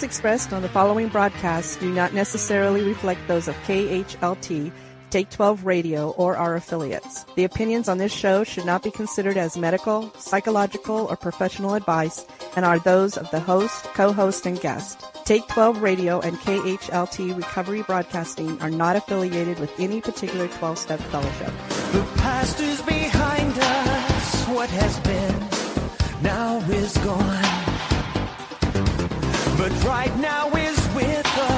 views expressed on the following broadcasts do not necessarily reflect those of KHLT, Take 12 Radio, or our affiliates. The opinions on this show should not be considered as medical, psychological, or professional advice and are those of the host, co-host, and guest. Take 12 Radio and KHLT Recovery Broadcasting are not affiliated with any particular 12-step fellowship. The past is behind us. What has been now is gone. But right now is with us,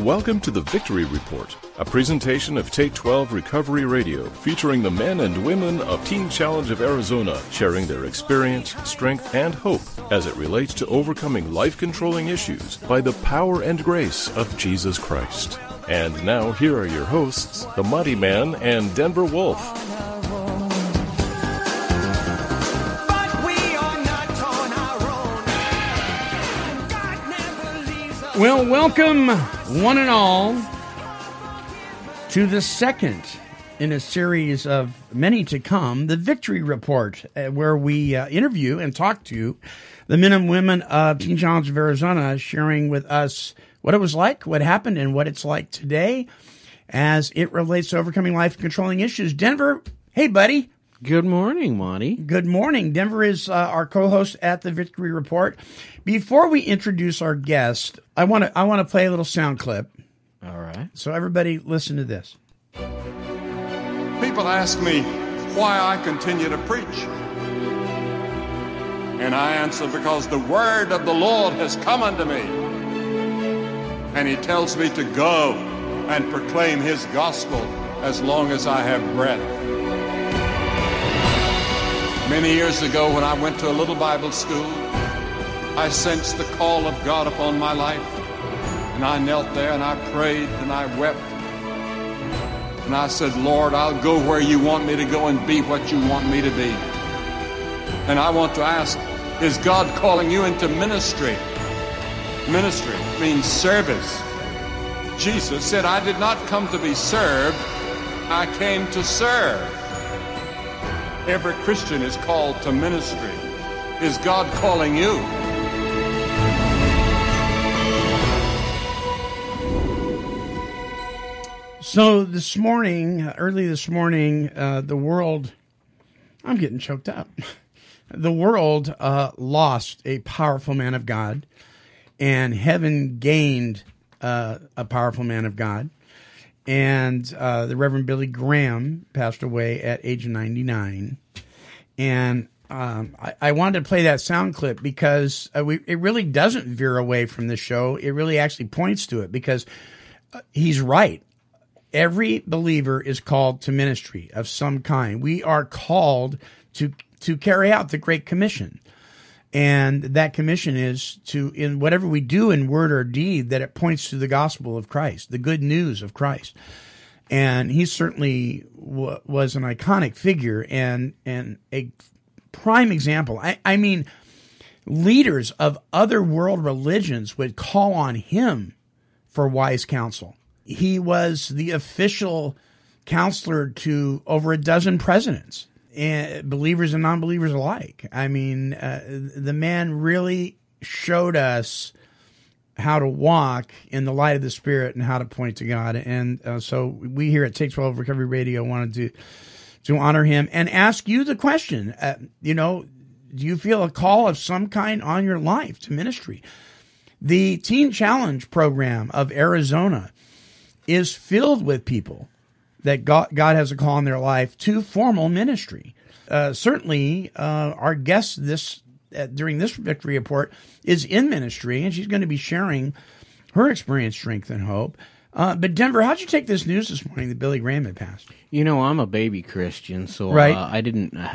Welcome to the Victory Report, a presentation of Take 12 Recovery Radio featuring the men and women of Teen Challenge of Arizona sharing their experience, strength, and hope as it relates to overcoming life controlling issues by the power and grace of Jesus Christ. And now, here are your hosts, the Mighty Man and Denver Wolf. Well, welcome, one and all, to the second in a series of many to come, the Victory Report, uh, where we uh, interview and talk to the men and women of Teen Challenge of Arizona, sharing with us what it was like, what happened, and what it's like today as it relates to overcoming life controlling issues. Denver, hey, buddy. Good morning, Monty. Good morning. Denver is uh, our co-host at the Victory Report. Before we introduce our guest, I want to I want to play a little sound clip. All right. So everybody listen to this. People ask me why I continue to preach. And I answer because the word of the Lord has come unto me. And he tells me to go and proclaim his gospel as long as I have breath. Many years ago, when I went to a little Bible school, I sensed the call of God upon my life. And I knelt there and I prayed and I wept. And I said, Lord, I'll go where you want me to go and be what you want me to be. And I want to ask, is God calling you into ministry? Ministry means service. Jesus said, I did not come to be served, I came to serve. Every Christian is called to ministry. Is God calling you? So this morning, early this morning, uh, the world, I'm getting choked up. The world uh, lost a powerful man of God, and heaven gained uh, a powerful man of God. And uh, the Reverend Billy Graham passed away at age 99. And um, I, I wanted to play that sound clip because uh, we, it really doesn't veer away from the show. It really actually points to it because uh, he's right every believer is called to ministry of some kind. We are called to to carry out the great commission. And that commission is to in whatever we do in word or deed that it points to the gospel of Christ, the good news of Christ. And he certainly w- was an iconic figure and and a prime example. I, I mean leaders of other world religions would call on him for wise counsel he was the official counselor to over a dozen presidents, and believers and non-believers alike. I mean, uh, the man really showed us how to walk in the light of the Spirit and how to point to God. And uh, so we here at Take Twelve Recovery Radio wanted to to honor him and ask you the question. Uh, you know, do you feel a call of some kind on your life to ministry? The Teen Challenge program of Arizona is filled with people that God, God has a call in their life to formal ministry. Uh, certainly, uh, our guest this uh, during this victory report is in ministry, and she's going to be sharing her experience, strength, and hope. Uh, but Denver, how'd you take this news this morning that Billy Graham had passed? You know, I'm a baby Christian, so Right. uh, I didn't. Uh,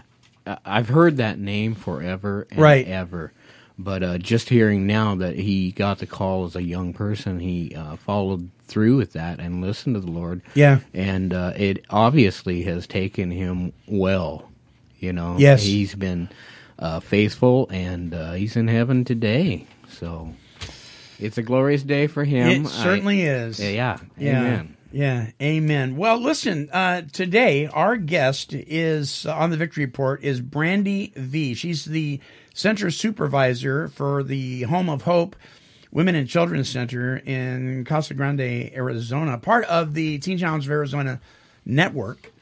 I've heard that name forever and Right. ever, but uh, just hearing now that he got the call as a young person, he uh, followed through with that and listened to the Lord. Yeah. and uh, it obviously has taken him well. You know, Yes. he's been uh, faithful, and uh, he's in heaven today. So it's a glorious day for him. It certainly is. Yeah, yeah, Yeah. amen. Yeah, amen. Well, listen, uh, today our guest is uh, on the Victory Report is Brandy V. She's the center supervisor for the Home of Hope Women and Children's Center in Casa Grande, Arizona, part of the Teen Challenge of Arizona network.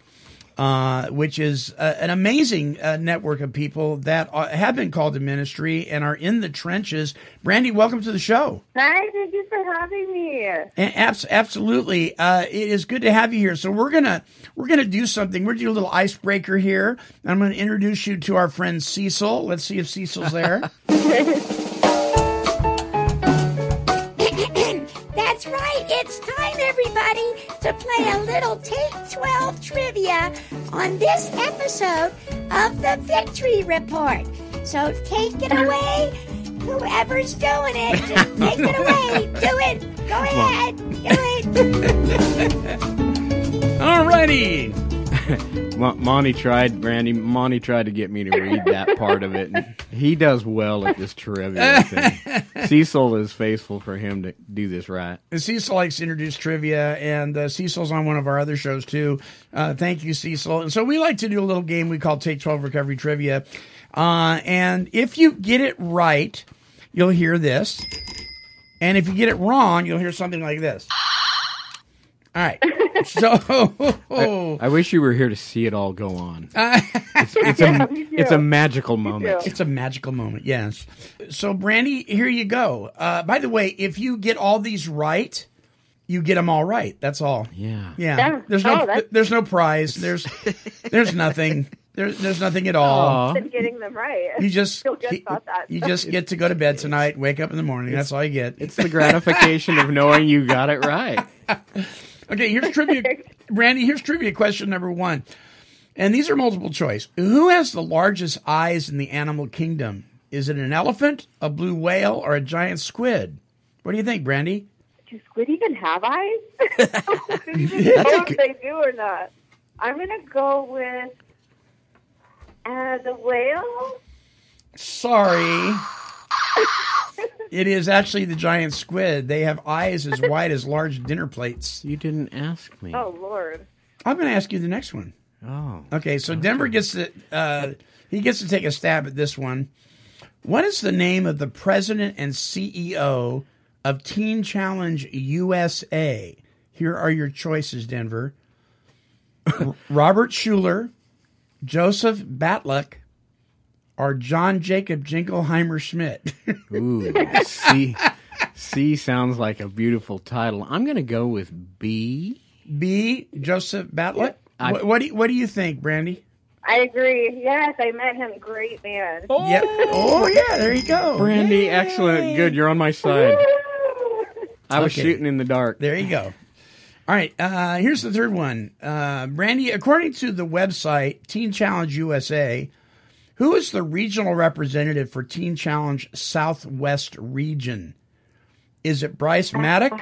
Uh, which is uh, an amazing uh, network of people that have been called to ministry and are in the trenches. Brandy, welcome to the show. Hi, thank you for having me. A- abs- Absolutely, uh, it is good to have you here. So we're gonna we're gonna do something. We're gonna do a little icebreaker here. I'm gonna introduce you to our friend Cecil. Let's see if Cecil's there. everybody, to play a little Take 12 trivia on this episode of the Victory Report. So take it away. Whoever's doing it, just take it away. Do it. Go ahead. Do it. Alrighty. Mo- Monty tried, Brandy. Monty tried to get me to read that part of it. And he does well at this trivia thing. Cecil is faithful for him to do this right. And Cecil likes to introduce trivia, and uh, Cecil's on one of our other shows too. Uh, thank you, Cecil. And so we like to do a little game we call Take 12 Recovery Trivia. Uh, and if you get it right, you'll hear this. And if you get it wrong, you'll hear something like this. All right. So, I wish you were here to see it all go on. It's, it's a me it's a magical moment. It's a magical moment, yes. So, Brandy, here you go. Uh, by the way, if you get all these right, you get them all right. That's all. Yeah. Yeah. Yeah. There's no. Oh, that's- there's no prize. There's. there's nothing. There's. There's nothing at all. Aw. Been getting them right. You just. Feel you, that. you just get to go to bed tonight, wake up in the morning. That's all you get. It's the gratification of knowing you got it right. Okay, here's trivia. Brandy, here's trivia question number one. And these are multiple choice. Who has the largest eyes in the animal kingdom? Is it an elephant, a blue whale, or a giant squid? What do you think, Brandy? Do squid even have eyes? I don't even know if they do or not. I'm gonna go with uh, the whale. Sorry. It is actually the giant squid. They have eyes as wide as large dinner plates. You didn't ask me. Oh Lord. I'm going to ask you the next one. Oh. Okay, so Denver gets to uh, he gets to take a stab at this one. What is the name of the president and CEO of Teen Challenge USA? Here are your choices, Denver. Robert Schuller, Joseph Batluck, or John Jacob Jingleheimer Schmidt. Ooh. C. C sounds like a beautiful title. I'm going to go with B. B. Joseph Batluck. I- what, what do you, what do you think, Brandy? I agree. Yes, I met him. Great man. Yeah. Oh yeah, there you go. Brandy, excellent. Good. You're on my side. I was Okay. shooting in the dark. There you go. All right, uh, here's the third one. Uh, Brandy, according to the website Teen Challenge USA, who is the regional representative for Teen Challenge Southwest Region? Is it Bryce Maddock?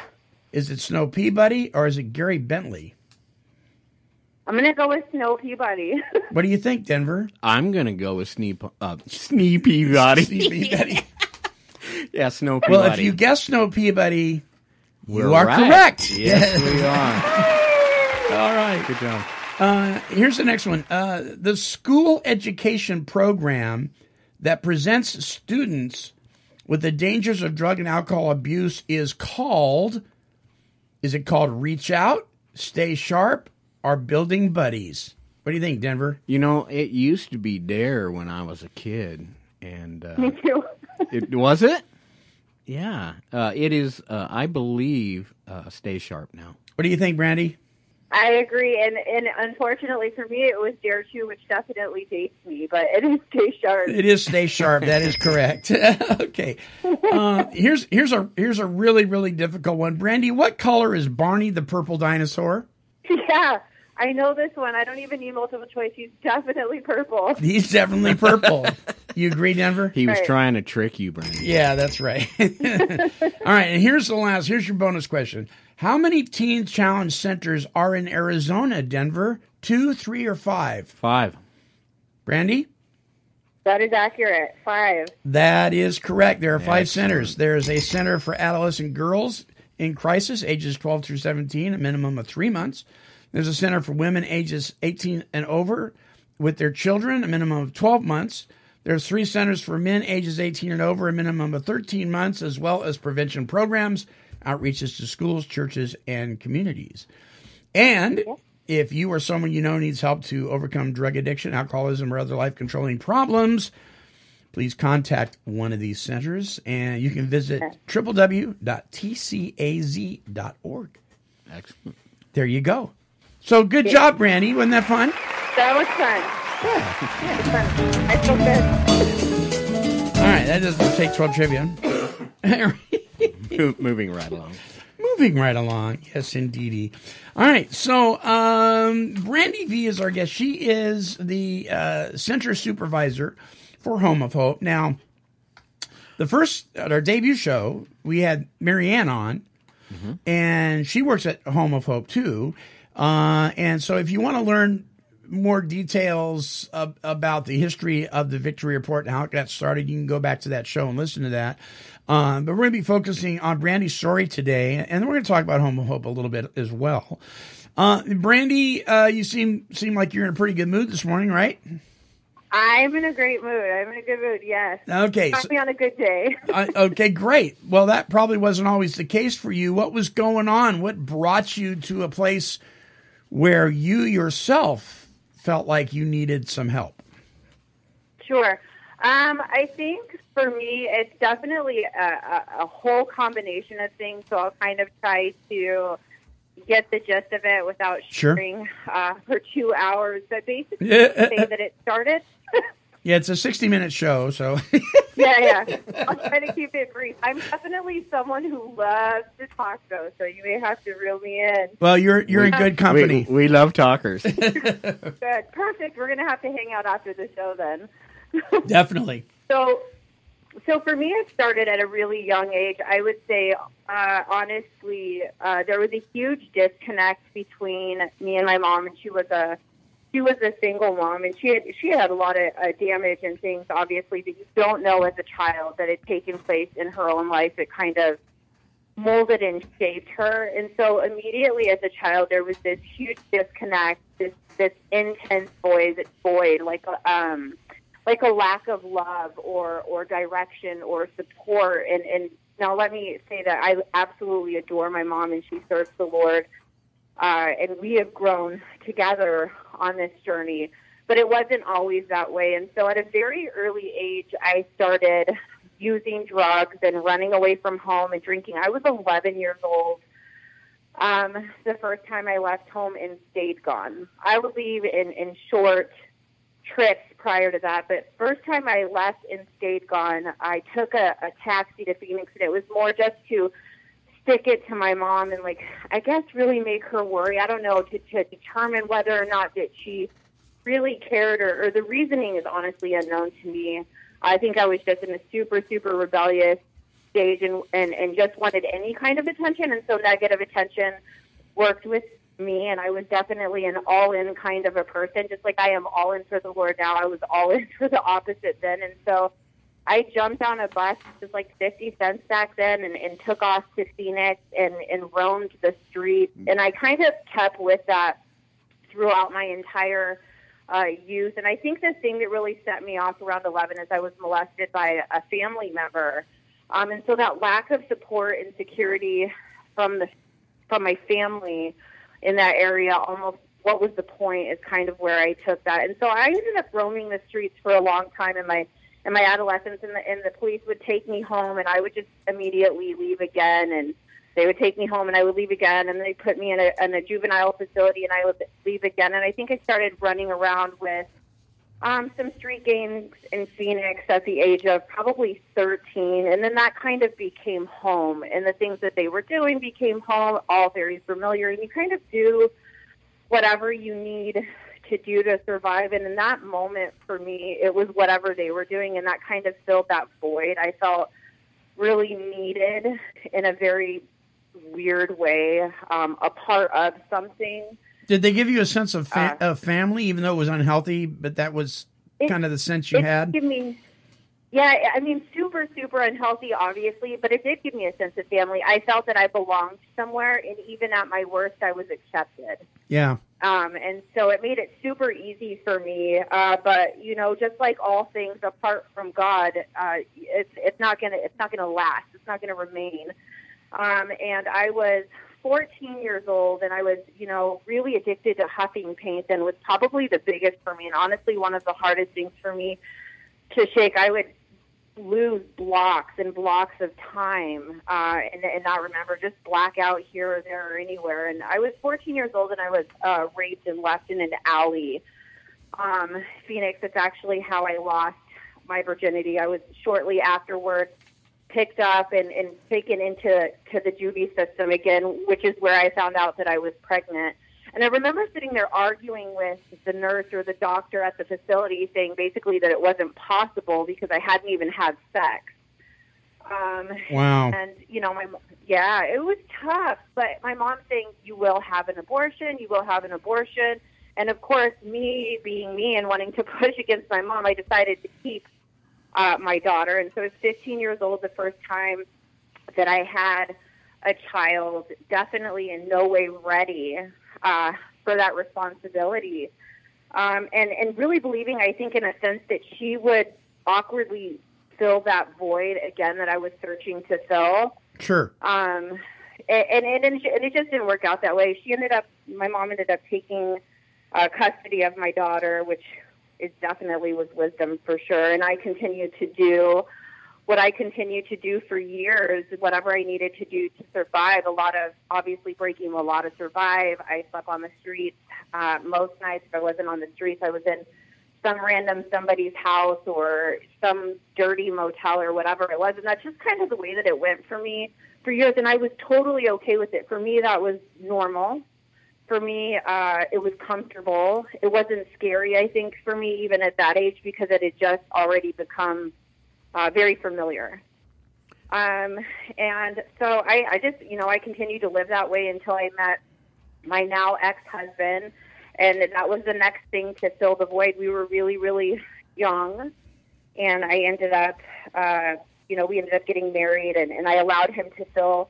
Is it Snow Peabody? Or is it Gary Bentley? I'm gonna go with Snow Peabody. What do you think, Denver? I'm going to go with Sneep, uh, Sneepy Body. Peabody. yeah, Snow Peabody. well, if you guess Snow Peabody, We're you are right. correct. Yes, we are. All right. Good job. Uh, here's the next one. Uh, the school education program that presents students with the dangers of drug and alcohol abuse is called. Is it called Reach Out, Stay Sharp, or Building Buddies? What do you think, Denver? You know, it used to be Dare when I was a kid, and uh, Me too. it was it. Yeah, uh, it is. Uh, I believe uh, Stay Sharp now. What do you think, Brandy? I agree, and and unfortunately for me, it was Dare Two, which definitely dates me, but it is Stay Sharp. It is stay sharp. That is correct. okay. Uh, here's here's a here's a really really difficult one. Brandy, what color is Barney the purple dinosaur? Yeah, I know this one. I don't even need multiple choice. He's definitely purple. He's definitely purple. you agree, Denver? He was Right. trying to trick you, Brandon. Yeah, that's right. All right, and here's the last. Here's your bonus question. How many Teen Challenge centers are in Arizona, Denver? Two, three, or five? Five. Brandy? That is accurate. Five. That is correct. There are five Excellent. centers. Uh, there is a center for adolescent girls in crisis, ages 12 through 17, a minimum of three months. There's a center for women ages 18 and over with their children, a minimum of 12 months. There's three centers for men ages 18 and over, a minimum of 13 months, as well as prevention programs, outreaches to schools, churches, and communities. And if you or someone you know needs help to overcome drug addiction, alcoholism, or other life controlling problems, please contact one of these centers and you can visit www.tcaz.org. Excellent. There you go. So good job, Brandy. Wasn't that fun? That was fun. That was fun. I feel good. All right, that doesn't take 12 trivia. Mo- Moving right along. Moving right along. Yes, indeedy. All right. So, um, Brandy V is our guest. She is the uh, center supervisor for Home of Hope. Now, the first, at our debut show, we had Marianne on, and she works at Home of Hope too. Uh, and so, if you want to learn more details ab- about the history of the Victory Report and how it got started, you can go back to that show and listen to that. Um, but we're going to be focusing on Brandy's story today, and we're going to talk about Home of Hope a little bit as well. Uh, Brandy, uh, you seem seem like you're in a pretty good mood this morning, right? I'm in a great mood. I'm in a good mood. Yes. Okay. So- on a good day. uh, okay, great. Well, that probably wasn't always the case for you. What was going on? What brought you to a place where you yourself felt like you needed some help? Sure. Um, I think for me, it's definitely a, a, a whole combination of things. So I'll kind of try to get the gist of it without Sure. sharing uh, for two hours. But basically, say that it started. Yeah, it's a 60 minute show, so yeah, yeah. I'll try to keep it brief. I'm definitely someone who loves to talk, though, so you may have to reel me in. well, you're you're in good company. We, we love talkers. Good. Perfect. We're going to have to hang out after the show then. Definitely. So, so for me, it started at a really young age. I would say, uh, honestly, uh, there was a huge disconnect between me and my mom, and she was a she was a single mom, and she had she had a lot of uh, damage and things, obviously, that you don't know as a child that had taken place in her own life. It kind of molded and shaped her, and so immediately as a child, there was this huge disconnect, this this intense void, void, like a, um, like a lack of love or or direction or support. And and now let me say that I absolutely adore my mom, and she serves the Lord, uh, and we have grown together on this journey. But it wasn't always that way, and so at a very early age, I started using drugs and running away from home and drinking. I was 11 years old um, the first time I left home and stayed gone. I would leave in, in short trips prior to that, but first time I left and stayed gone, I took a, a taxi to Phoenix, and it was more just to stick it to my mom and like I guess really make her worry. I don't know to, to determine whether or not that she really cared or, or the reasoning is honestly unknown to me. I think I was just in a super super rebellious stage and, and and just wanted any kind of attention and so negative attention worked with me and I was definitely an all in kind of a person just like I am all in for the Lord now I was all in for the opposite then and so I jumped on a bus just like 50 cents back then and, and took off to Phoenix and, and roamed the streets. And I kind of kept with that throughout my entire uh, youth. And I think the thing that really set me off around 11 is I was molested by a family member. Um, and so that lack of support and security from the from my family in that area almost what was the point is kind of where I took that. And so I ended up roaming the streets for a long time in my in my adolescence and the and the police would take me home and I would just immediately leave again and they would take me home and I would leave again, and they put me in a, in a juvenile facility, and I would leave again. And I think I started running around with um, some street gangs in Phoenix at the age of probably 13, and then that kind of became home, and the things that they were doing became home, all very familiar, and you kind of do whatever you need to do to survive. And in that moment, for me, it was whatever they were doing, and that kind of filled that void. I felt really needed in a very weird way, um, a part of something. Did they give you a sense of, fa- Uh, of family, even though it was unhealthy? But that was kind of the sense you it had. Give me, yeah, I mean, super, super unhealthy, obviously, but it did give me a sense of family. I felt that I belonged somewhere, and even at my worst, I was accepted. Yeah. Um, and so it made it super easy for me. Uh, but you know, just like all things apart from God, uh, it's it's not gonna it's not gonna last. It's not gonna remain. Um, and I was 14 years old, and I was you know really addicted to huffing paint, and was probably the biggest for me, and honestly one of the hardest things for me to shake. I would lose blocks and blocks of time uh, and, and not remember, just black out here or there or anywhere. And I was 14 years old and I was uh, raped and left in an alley. Um, Phoenix, it's actually how I lost my virginity. I was shortly afterwards picked up and, and taken into to the juvie system again, which is where I found out that I was pregnant. And I remember sitting there arguing with the nurse or the doctor at the facility, saying basically that it wasn't possible because I hadn't even had sex. Um, Wow. And you know, my yeah, it was tough. But my mom saying you will have an abortion, you will have an abortion, and of course, me being me and wanting to push against my mom, I decided to keep uh, my daughter. And so I was 15 years old the first time that I had a child. Definitely in no way ready uh, for that responsibility. Um, and, and really believing, I think, in a sense, that she would awkwardly fill that void again that I was searching to fill. Sure. Um, and, and, and, and it just didn't work out that way. She ended up, my mom ended up taking uh, custody of my daughter, which is definitely was wisdom for sure. And I continued to do what I continued to do for years, whatever I needed to do to survive. A lot of obviously breaking a lot to survive. I slept on the streets uh, most nights. If I wasn't on the streets, I was in some random somebody's house or some dirty motel or whatever it was. And that's just kind of the way that it went for me for years. And I was totally okay with it. For me, that was normal. For me, uh, it was comfortable. It wasn't scary, I think, for me, even at that age, because it had just already become uh, very familiar. Um, and so I, I just, you know, I continued to live that way until I met my now ex-husband, and that was the next thing to fill the void. We were really, really young, and I ended up, uh, you know, we ended up getting married, and, and I allowed him to fill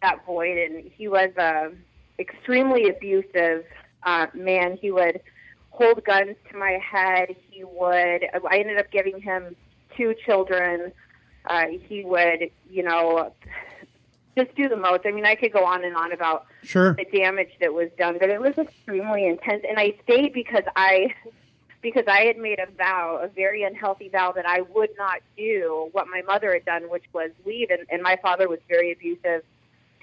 that void. And he was a extremely abusive uh, man. He would hold guns to my head. He would. I ended up giving him two children. Uh, he would, you know, just do the most. I mean, I could go on and on about Sure. the damage that was done, but it was extremely intense. And I stayed because I because I had made a vow, a very unhealthy vow, that I would not do what my mother had done, which was leave. And, and my father was very abusive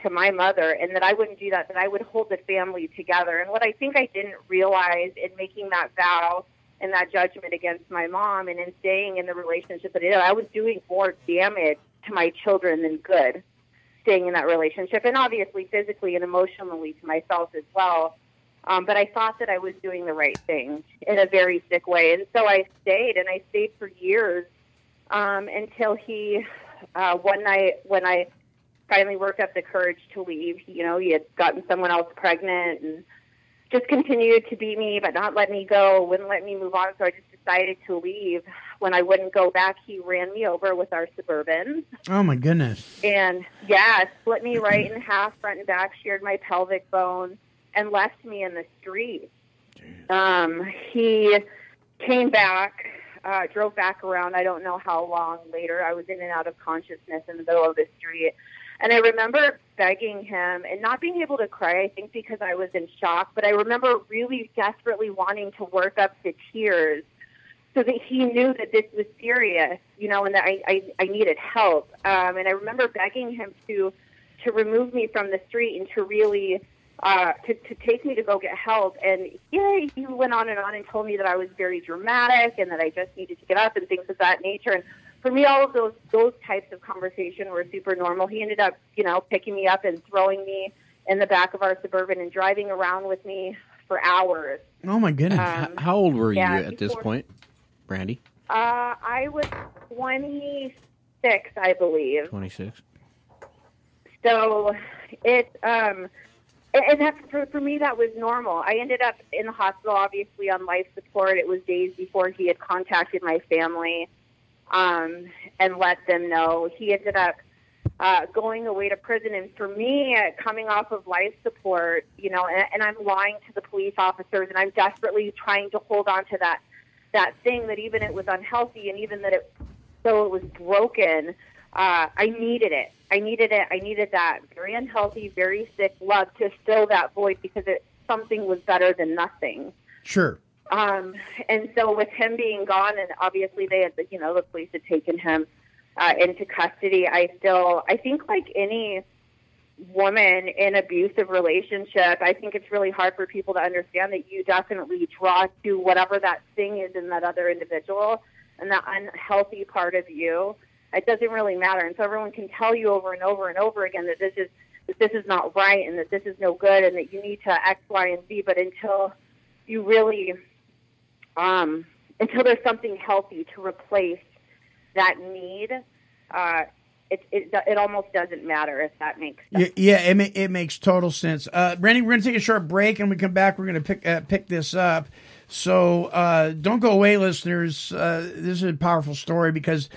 to my mother, and that I wouldn't do that. That I would hold the family together. And what I think I didn't realize in making that vow and that judgment against my mom, and in staying in the relationship that I I was doing more damage to my children than good staying in that relationship, and obviously physically and emotionally to myself as well. Um, but I thought that I was doing the right thing in a very sick way, and so I stayed, and I stayed for years um, until he, uh, one night when I finally worked up the courage to leave, you know, he had gotten someone else pregnant and just continued to beat me, but not let me go, wouldn't let me move on. So I just decided to leave. When I wouldn't go back, he ran me over with our Suburban. Oh my goodness. And yeah, split me right in half, front and back, sheared my pelvic bone, and left me in the street. Um, he came back, uh, drove back around. I don't know how long later. I was in and out of consciousness in the middle of the street. And I remember begging him and not being able to cry, I think because I was in shock, but I remember really desperately wanting to work up the tears so that he knew that this was serious, you know, and that I, I, I needed help. Um, and I remember begging him to to remove me from the street and to really uh, to, to take me to go get help. And yeah, he went on and on and told me that I was very dramatic and that I just needed to get up and things of that nature. And for me, all of those those types of conversation were super normal. He ended up, you know, picking me up and throwing me in the back of our suburban and driving around with me for hours. Oh my goodness. Um, How old were you yeah, at this point, Brandy? Uh, I was 26, I believe. Twenty six. So it um and and that for, for me that was normal. I ended up in the hospital obviously on life support. It was days before he had contacted my family um and let them know. He ended up uh, going away to prison. And for me, uh, coming off of life support, you know, and, and I'm lying to the police officers, and I'm desperately trying to hold on to that that thing that even it was unhealthy, and even that it so it was broken. Uh, I needed it. I needed it. I needed that very unhealthy, very sick love to fill that void because it something was better than nothing. Sure. Um, and so with him being gone, and obviously they had, you know, the police had taken him uh, into custody. I still, I think, like any woman in abusive relationship, I think it's really hard for people to understand that you definitely draw to whatever that thing is in that other individual and that unhealthy part of you. It doesn't really matter, and so everyone can tell you over and over and over again that this is that this is not right and that this is no good and that you need to X, Y, and Z. But until you really um, until there's something healthy to replace that need, uh, it, it it almost doesn't matter if that makes sense. Yeah, yeah it, it makes total sense. Uh, Brandy, we're going to take a short break, and we come back. We're going to pick uh, pick this up. So uh, don't go away, listeners. Uh, this is a powerful story because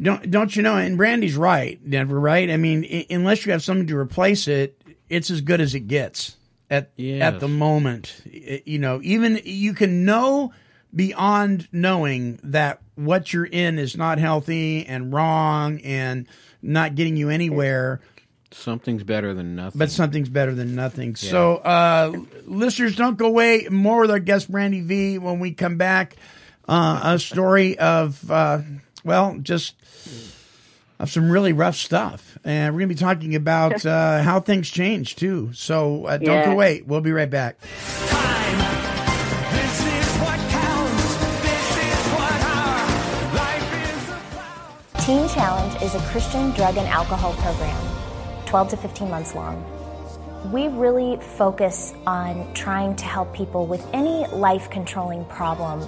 don't don't you know? And Brandy's right, Denver. Right? I mean, I- unless you have something to replace it, it's as good as it gets at Yes. at the moment. You know, even you can know beyond knowing that what you're in is not healthy and wrong and not getting you anywhere Something's better than nothing. but something's better than nothing. So, uh, listeners, don't go away. More with our guest Brandy V when we come back. Uh, a story of, uh, well, just of some really rough stuff, and we're gonna be talking about uh, how things change too. So, uh, don't go away. We'll be right back. This is what counts. This is what our life is about. Teen Challenge is a Christian drug and alcohol program, 12 to 15 months long. We really focus on trying to help people with any life controlling problem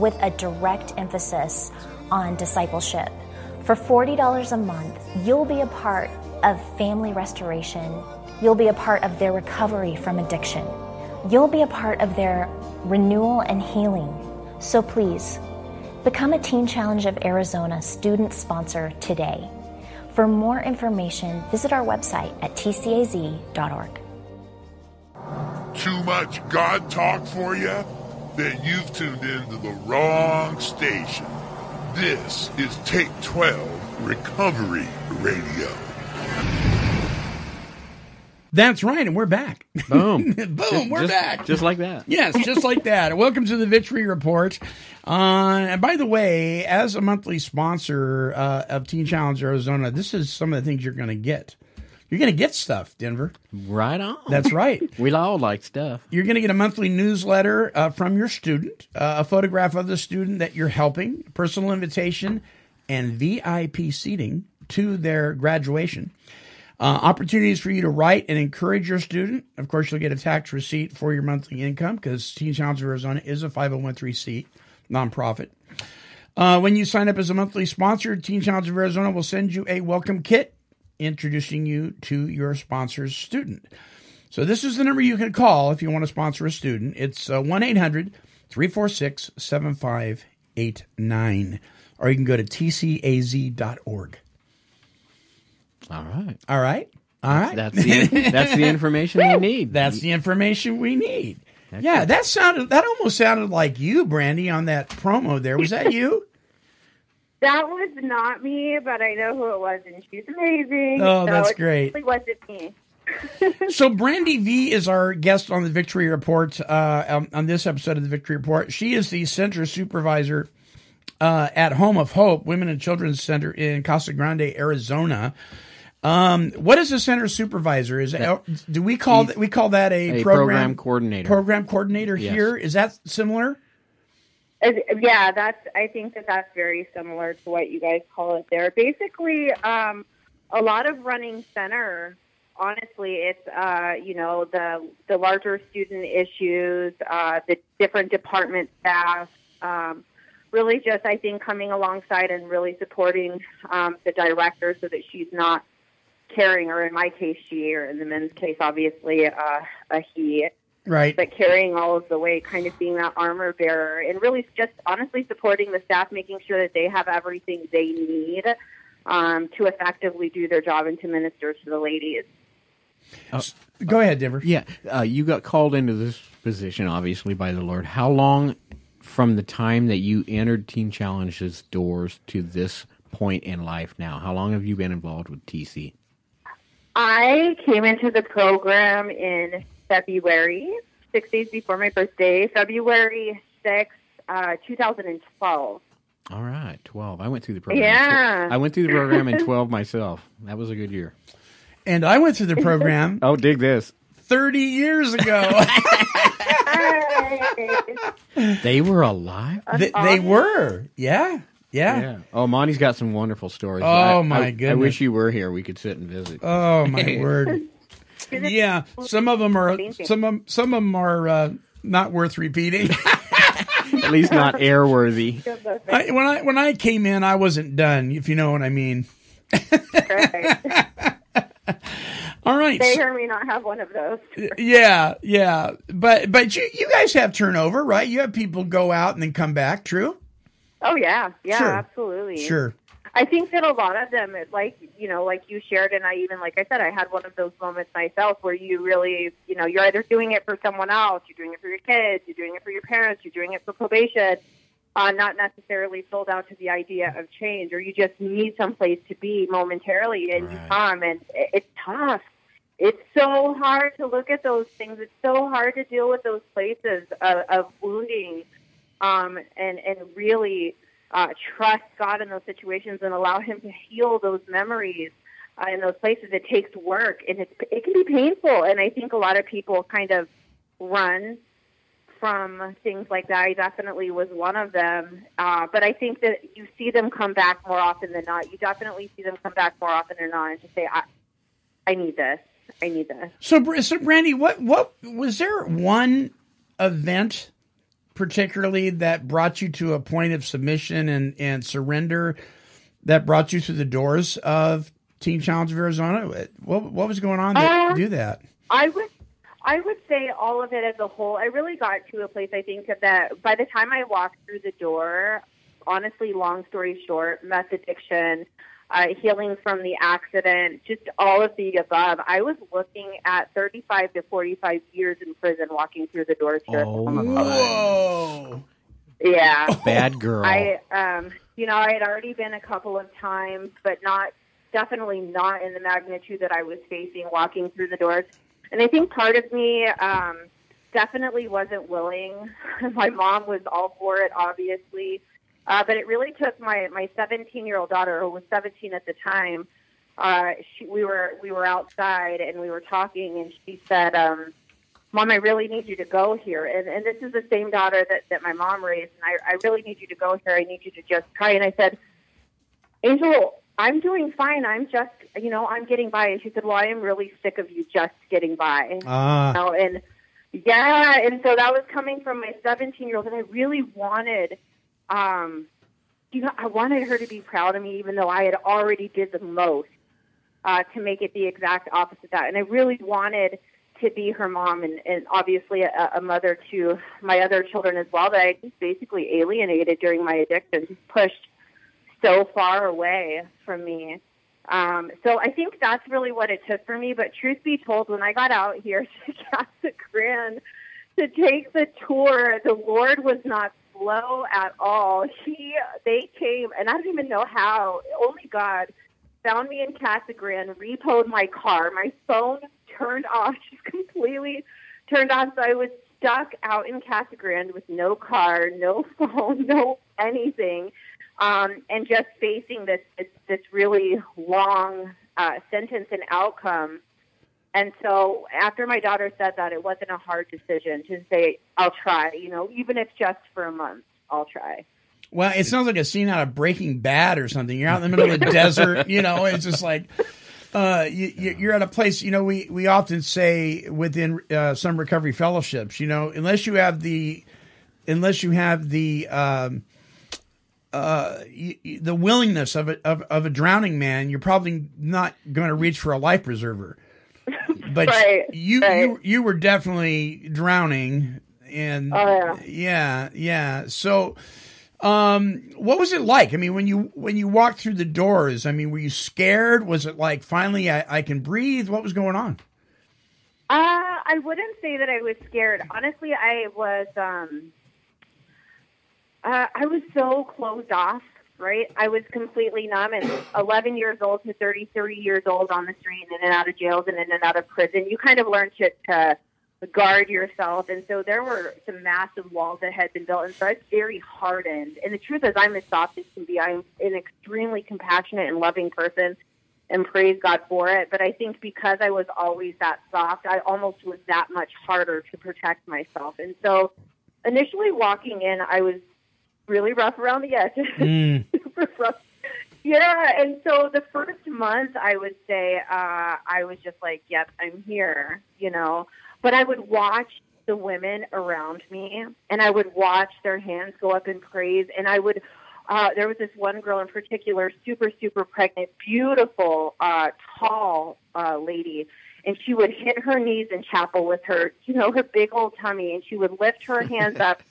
with a direct emphasis on discipleship. For $40 a month, you'll be a part of family restoration. You'll be a part of their recovery from addiction. You'll be a part of their renewal and healing. So please, Become a Teen Challenge of Arizona student sponsor today. For more information, visit our website at tcaz.org. Too much God talk for you? Then you've tuned into the wrong station. This is Take 12 Recovery Radio. That's right, and we're back. Boom. Boom, we're just, back. Just like that. Yes, just like that. Welcome to the Victory Report. Uh, and by the way, as a monthly sponsor uh, of Teen Challenge Arizona, this is some of the things you're going to get. You're going to get stuff, Denver. Right on. That's right. We all like stuff. You're going to get a monthly newsletter uh, from your student, uh, a photograph of the student that you're helping, personal invitation, and VIP seating to their graduation. Uh, opportunities for you to write and encourage your student. Of course, you'll get a tax receipt for your monthly income because Teen Challenge of Arizona is a 501c nonprofit. Uh, when you sign up as a monthly sponsor, Teen Challenge of Arizona will send you a welcome kit introducing you to your sponsor's student. So this is the number you can call if you want to sponsor a student. It's uh, 1 800 346 7589. Or you can go to tcaz.org. All right. All right? All right. That's the that's the information you need. That's the information we need. Yeah, that sounded that almost sounded like you, Brandy, on that promo there. Was that you? That was not me, but I know who it was, and she's amazing. Oh, so that's it great. Really wasn't me. so Brandy V is our guest on the Victory Report uh, on, on this episode of the Victory Report. She is the center supervisor uh, at Home of Hope Women and Children's Center in Casa Grande, Arizona. Um, what is a center supervisor? Is that, do we call that we call that a, A program, program coordinator. Program coordinator Yes. here is that similar? Yeah, that's. I think that that's very similar to what you guys call it there. Basically, um, a lot of running center. Honestly, it's uh, you know the the larger student issues, uh, the different department staff. Um, really, just I think coming alongside and really supporting um, the director so that she's not carrying, or in my case, she, or in the men's case, obviously uh, a he Right. but carrying all of the weight, kind of being that armor bearer, and really just honestly supporting the staff, making sure that they have everything they need um, to effectively do their job and to minister to the ladies. Go ahead, Denver. Yeah, uh, you got called into this position, obviously, by the Lord. How long from the time that you entered Teen Challenge's doors to this point in life now? How long have you been involved with TC? I came into the program in February, six days before my birthday, February 6th, uh, 2012. All right, 12. I went through the program. Yeah. I went through the program in 12 myself. That was a good year. And I went through the program Oh, dig this. 30 years ago. They were alive? they, they were. Yeah. Yeah. Oh, Monty's got some wonderful stories. Oh, I- my I, I wish you were here. We could sit and visit. Oh my word. Yeah, some of them are some of some of them are uh, not worth repeating. At least not airworthy. I, when I when I came in, I wasn't done. If you know what I mean. All right. They so- or may not have one of those. yeah, yeah, but but you you guys have turnover, right? You have people go out and then come back. True. Oh yeah, yeah, Sure. absolutely. Sure. I think that a lot of them, it- like you know, like you shared, and I even, like I said, I had one of those moments myself where you really, you know, you're either doing it for someone else, you're doing it for your kids, you're doing it for your parents, you're doing it for probation, uh, not necessarily sold out to the idea of change, or you just need someplace to be momentarily, and you come, and it- it's tough. It's so hard to look at those things. It's so hard to deal with those places of, of wounding, um, and and really uh, trust God in those situations and allow Him to heal those memories uh, in those places. It takes work and it's, it can be painful. And I think a lot of people kind of run from things like that. I definitely was one of them. Uh, but I think that you see them come back more often than not. You definitely see them come back more often than not and just say, I, I need this. I need this. So, so Brandy, what what was there one event particularly that brought you to a point of submission and and surrender that brought you through the doors of Teen Challenge of Arizona? What what was going on to Uh, do that? I would I would say all of it as a whole. I really got to a place I think that by the time I walked through the door, honestly, long story short, meth addiction, uh, healing from the accident, just all of the above. I was looking at 35 to 45 years in prison walking through the doors here. Oh, my. College. Whoa. Yeah. Bad girl. I, um, you know, I had already been a couple of times, but not definitely not in the magnitude that I was facing walking through the doors. And I think part of me um, definitely wasn't willing. my mom was all for it, obviously, uh, but it really took my my 17 year old daughter, who was 17 at the time. Uh, she, we were we were outside and we were talking, and she said. Um, Mom, I really need you to go here. And, and this is the same daughter that, that my mom raised. And I, I really need you to go here. I need you to just try. And I said, Angel, I'm doing fine. I'm just, you know, I'm getting by. And she said, Well, I am really sick of you just getting by. Ah. You know, and yeah, and so that was coming from my 17 year old, and I really wanted, um, you know, I wanted her to be proud of me, even though I had already did the most uh, to make it the exact opposite of that. And I really wanted to be her mom and, and obviously a, a mother to my other children as well that I just basically alienated during my addiction, just pushed so far away from me. Um, so I think that's really what it took for me. But truth be told, when I got out here to Casa Grande to take the tour, the Lord was not slow at all. He, they came, and I don't even know how. Only God found me in Casa Grande, repoed my car. My phone turned off, just completely turned off. So I was stuck out in Casa Grande with no car, no phone, no anything, um, and just facing this, this this really long uh, sentence and outcome. And so after my daughter said that, it wasn't a hard decision to say, I'll try, you know, even if just for a month, I'll try. Well, it sounds like a scene out of Breaking Bad or something. You're out in the middle of the desert, you know. It's just like uh, you, you- you're at a place. You know, we we often say within uh, some recovery fellowships, you know, unless you have the unless you have the um, uh, y- y- the willingness of a, of, of a drowning man, you're probably not going to reach for a life preserver. But Right, you you you were definitely drowning, and Oh, yeah. yeah, yeah. So, um, what was it like? I mean, when you when you walked through the doors, I mean, were you scared? Was it like finally I, I can breathe? What was going on? Uh, I wouldn't say that I was scared. Honestly, I was. Um, uh, I was so closed off. Right, I was completely numb. And 11 years old to 30, 30 years old on the street, in and out of jails, and in and out of prison. You kind of learn to, to guard yourself, and so there were some massive walls that had been built, and so I was very hardened. And the truth is, I'm as soft as can be. I'm an extremely compassionate and loving person and praise God for it. But I think because I was always that soft, I almost was that much harder to protect myself. And so initially walking in, I was really rough around the edges. Super rough. Yeah, and so the first month, I would say uh, I was just like, "Yep, I'm here," you know. But I would watch the women around me, and I would watch their hands go up in praise, and I would. Uh, there was this one girl in particular, super, super pregnant, beautiful, uh, tall uh, lady, and she would hit her knees in chapel with her, you know, her big old tummy, and she would lift her hands up,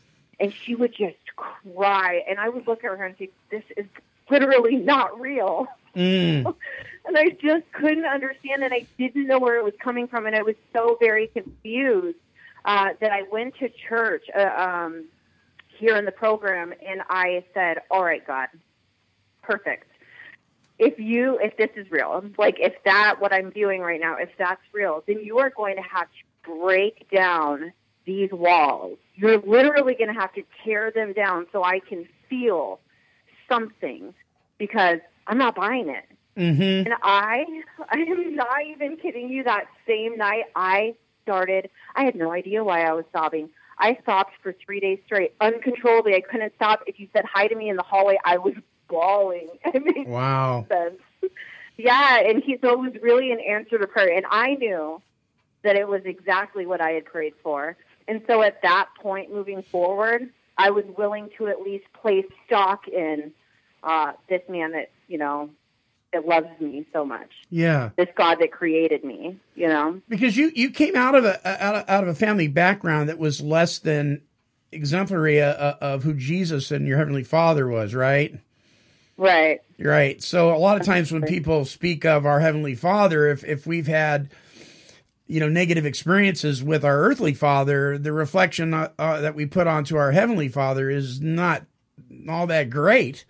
and she would just cry, and I would look at her and think, "This is literally not real." Mm. and I just couldn't understand, and I didn't know where it was coming from, and I was so very confused uh, that I went to church uh, um, here in the program, and I said, "All right, God, perfect. If you, if this is real, like if that what I'm doing right now, if that's real, then you are going to have to break down these walls. You're literally going to have to tear them down so I can feel something because I'm not buying it." Mm-hmm. And I, I am not even kidding you. That same night, I started. I had no idea why I was sobbing. I sobbed for three days straight, uncontrollably. I couldn't stop. If you said hi to me in the hallway, I was bawling. I mean, Wow. sense. Yeah, and he so it was really an answer to prayer, and I knew that it was exactly what I had prayed for. And so at that point, moving forward, I was willing to at least place stock in uh, this man that you know that loves me so much, Yeah. this God that created me. You know, because you you came out of a out of, out of a family background that was less than exemplary uh, of who Jesus and your heavenly Father was, right? right? Right. So a lot of times when people speak of our heavenly Father, if if we've had you know negative experiences with our earthly father, the reflection uh, uh, that we put onto our heavenly Father is not all that great.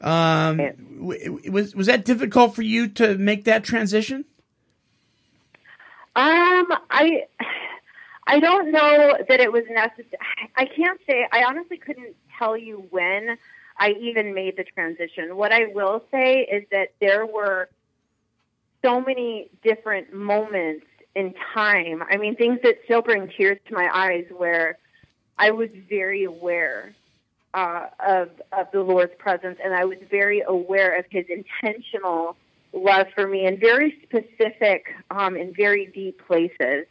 Um, w- was was that difficult for you to make that transition? Um, I I don't know that it was necessary. I can't say. I honestly couldn't tell you when I even made the transition. What I will say is that there were so many different moments in time. I mean, things that still bring tears to my eyes where I was very aware uh, of of the Lord's presence, and I was very aware of His intentional love for me in very specific um, and very deep places.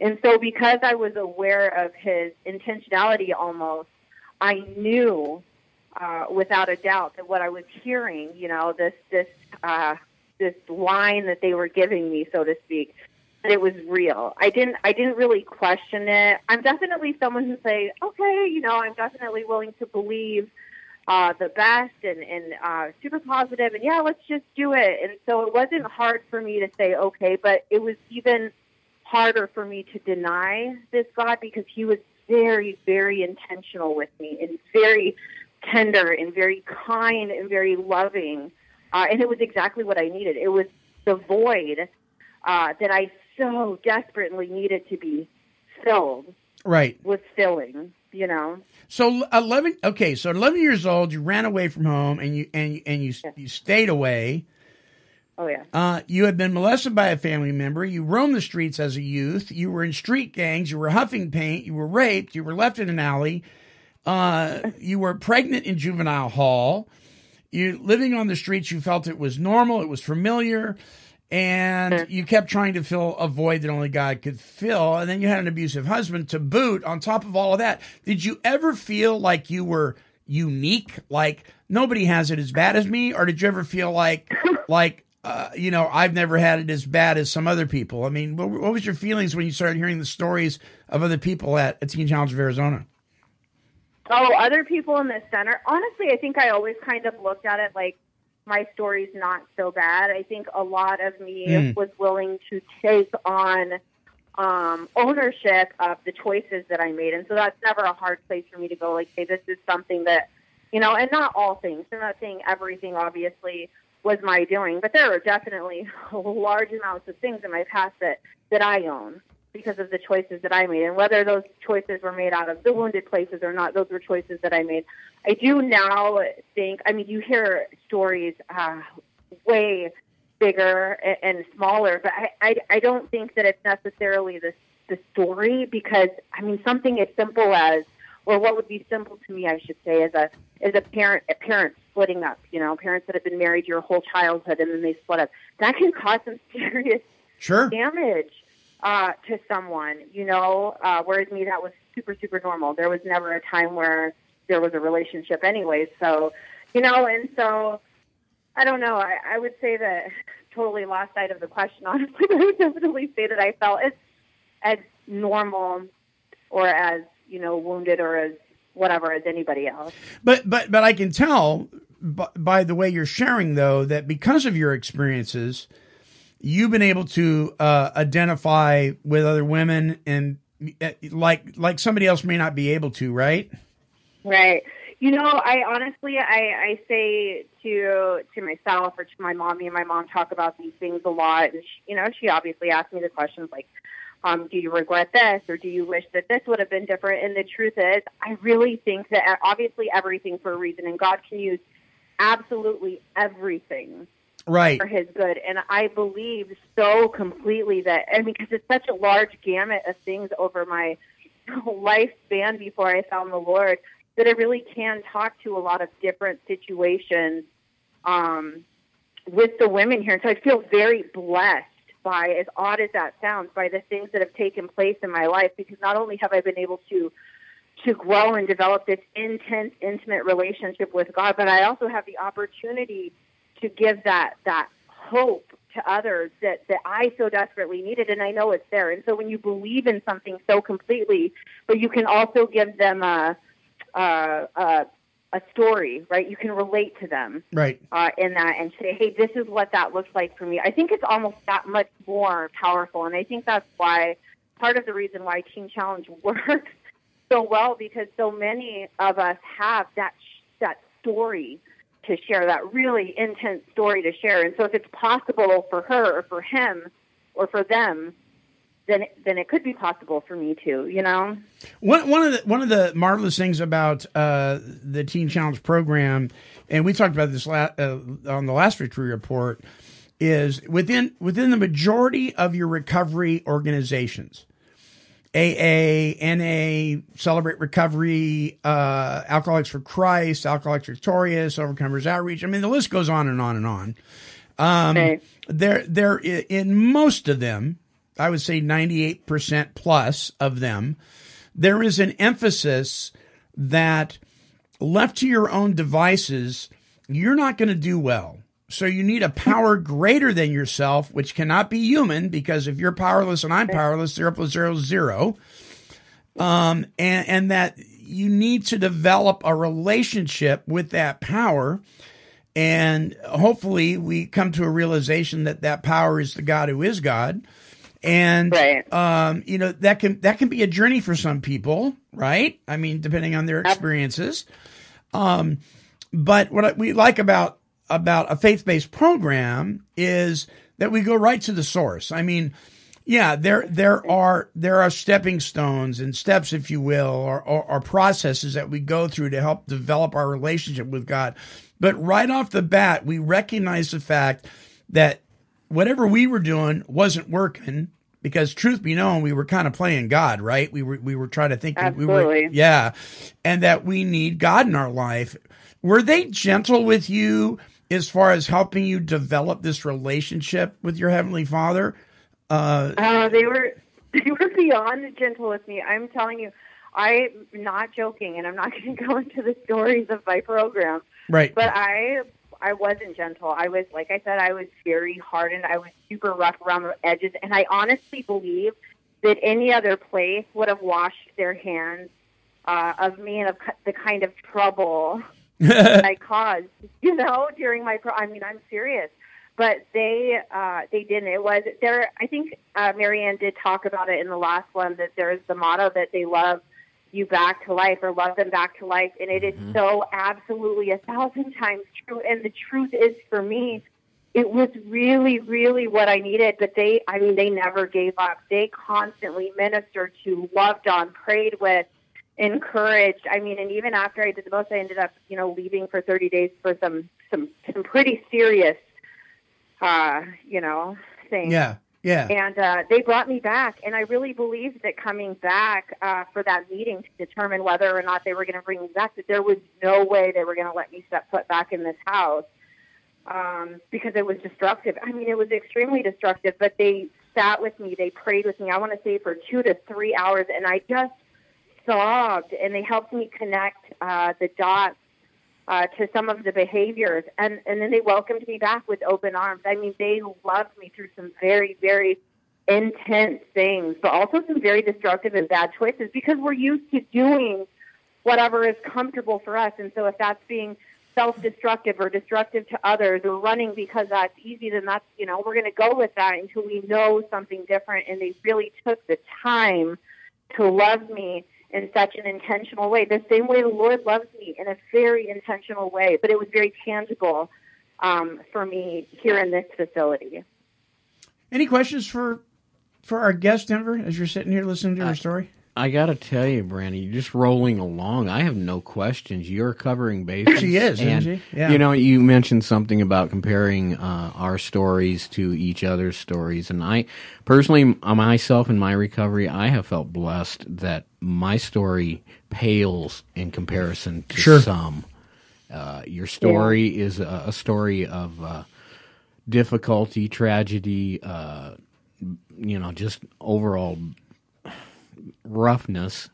And so, because I was aware of His intentionality, almost, I knew uh, without a doubt that what I was hearing, you know, this this uh, this line that they were giving me, so to speak, that it was real. I didn't I didn't really question it. I'm definitely someone who say, okay, you know, I'm definitely willing to believe uh, the best and and uh, super positive, and yeah, let's just do it. And so it wasn't hard for me to say okay, but it was even harder for me to deny this God because He was very very intentional with me and very tender and very kind and very loving. Uh, and it was exactly what I needed. It was the void uh, that I so desperately needed to be filled Right. was filling. You know, So eleven. Okay, so eleven years old, you ran away from home, and you and you, and you you stayed away. Oh yeah. Uh, you had been molested by a family member. You roamed the streets as a youth. You were in street gangs. You were huffing paint. You were raped. You were left in an alley. Uh, you were pregnant in juvenile hall. You living on the streets. You felt it was normal. It was familiar, and you kept trying to fill a void that only God could fill. And then you had an abusive husband to boot. On top of all of that, did you ever feel like you were unique? Like nobody has it as bad as me, or did you ever feel like like uh, you know, I've never had it as bad as some other people. I mean, what, what was your feelings when you started hearing the stories of other people at, at Teen Challenge of Arizona? Oh, other people in the center. Honestly, I think I always kind of looked at it like my story's not so bad. I think a lot of me Mm. was willing to take on um, ownership of the choices that I made, and so that's never a hard place for me to go. Like, hey, this is something that you know, and not all things. I'm not saying everything, obviously, was my doing, but there are definitely large amounts of things in my past that that I own because of the choices that I made, and whether those choices were made out of the wounded places or not, those were choices that I made. I do now think. I mean, you hear stories uh, way bigger and, and smaller, but I, I I don't think that it's necessarily the the story because I mean something as simple as or what would be simple to me, I should say, as a as a parent a parent splitting up, you know, parents that have been married your whole childhood and then they split up. That can cause some serious Sure. damage uh, to someone, you know. Uh, whereas me, that was super, super normal. There was never a time where there was a relationship, anyway. So, you know, and so I don't know. I, I would say that totally lost sight of the question, honestly. But I would definitely say that I felt as as normal or as you know wounded or as whatever as anybody else. But but but I can tell by, by the way you're sharing though that because of your experiences, you've been able to uh, identify with other women and uh, like like somebody else may not be able to, right? Right. You know, I honestly, I, I say to to myself or to my mom. Me and my mom talk about these things a lot, and she, you know, she obviously asks me the questions like, um, "Do you regret this?" or "Do you wish that this would have been different?" And the truth is, I really think that obviously everything for a reason, and God can use absolutely everything Right. for his good. And I believe so completely that, I mean, because it's such a large gamut of things over my lifespan before I found the Lord, that I really can talk to a lot of different situations um, with the women here. And so I feel very blessed by, as odd as that sounds, by the things that have taken place in my life, because not only have I been able to to grow and develop this intense, intimate relationship with God, but I also have the opportunity to give that that hope to others that that I so desperately needed, and I know it's there. And so when you believe in something so completely, but you can also give them a a, a, a story, right? You can relate to them Right. uh, in that and say, hey, this is what that looks like for me. I think it's almost that much more powerful, and I think that's why part of the reason why Teen Challenge works so well because so many of us have that that story to share, that really intense story to share. And so, if it's possible for her or for him or for them, then then it could be possible for me too. You know. One one of the one of the marvelous things about uh, the Teen Challenge program, and we talked about this la- uh, on the last victory report, is within within the majority of your recovery organizations, AA, NA, Celebrate Recovery, uh, Alcoholics for Christ, Alcoholics Victorious, Overcomers Outreach. I mean, the list goes on and on and on. Um, there, there, in most of them, I would say 98% plus of them, there is an emphasis that left to your own devices, you're not going to do well. So you need a power greater than yourself, which cannot be human because if you're powerless and I'm powerless, zero plus zero is zero. Um, and, and that you need to develop a relationship with that power. And hopefully we come to a realization that that power is the God who is God. And, um, you know, that can, that can be a journey for some people, right? I mean, depending on their experiences. Um, but what we like about about a faith based program is that we go right to the source. I mean, yeah, there there are there are stepping stones and steps, if you will, or, or, or processes that we go through to help develop our relationship with God. But right off the bat, we recognize the fact that whatever we were doing wasn't working because truth be known, we were kind of playing God, right? We were we were trying to think that we were yeah, and that we need God in our life. Were they gentle with you as far as helping you develop this relationship with your heavenly Father? Uh, Uh, they were they were beyond gentle with me. I'm telling you, I'm not joking, and I'm not going to go into the stories of my program. right. But I I wasn't gentle. I was like I said, I was very hardened. I was super rough around the edges, and I honestly believe that any other place would have washed their hands uh, of me and of the kind of trouble I caused. You know, during my pro. I mean, I'm serious. But they uh, they didn't. It was there. I think uh, Marianne did talk about it in the last one that there's the motto that they love you back to life or love them back to life. And it is so absolutely a thousand times true. And the truth is for me, it was really, really what I needed. But they, I mean, they never gave up. They constantly ministered to, loved on, prayed with, encouraged. I mean, and even after I did the most, I ended up, you know, leaving for 30 days for some, some, some pretty serious, uh, you know, things. yeah. Yeah. And uh, they brought me back, and I really believed that coming back uh, for that meeting to determine whether or not they were going to bring me back, that there was no way they were going to let me step foot back in this house um, because it was destructive. I mean, it was extremely destructive, but they sat with me, they prayed with me, I want to say for two to three hours, and I just and they helped me connect uh, the dots uh, to some of the behaviors, and and then they welcomed me back with open arms. I mean, they loved me through some very very intense things, but also some very destructive and bad choices because we're used to doing whatever is comfortable for us, and so if that's being self-destructive or destructive to others or running because that's easy then that's you know we're going to go with that until we know something different. And they really took the time to love me in such an intentional way, the same way the Lord loves me in a very intentional way. But it was very tangible um, for me here in this facility. Any questions for for our guest, Denver, as you're sitting here listening to her story? I gotta tell you, Brandy, you're just rolling along. I have no questions. You're covering bases. She is, isn't she? Yeah. You know, you mentioned something about comparing uh, our stories to each other's stories, and I personally, uh, myself in my recovery, I have felt blessed that my story pales in comparison to Sure. some. Uh, your story is a, a story of uh, difficulty, tragedy, uh, you know, just overall roughness.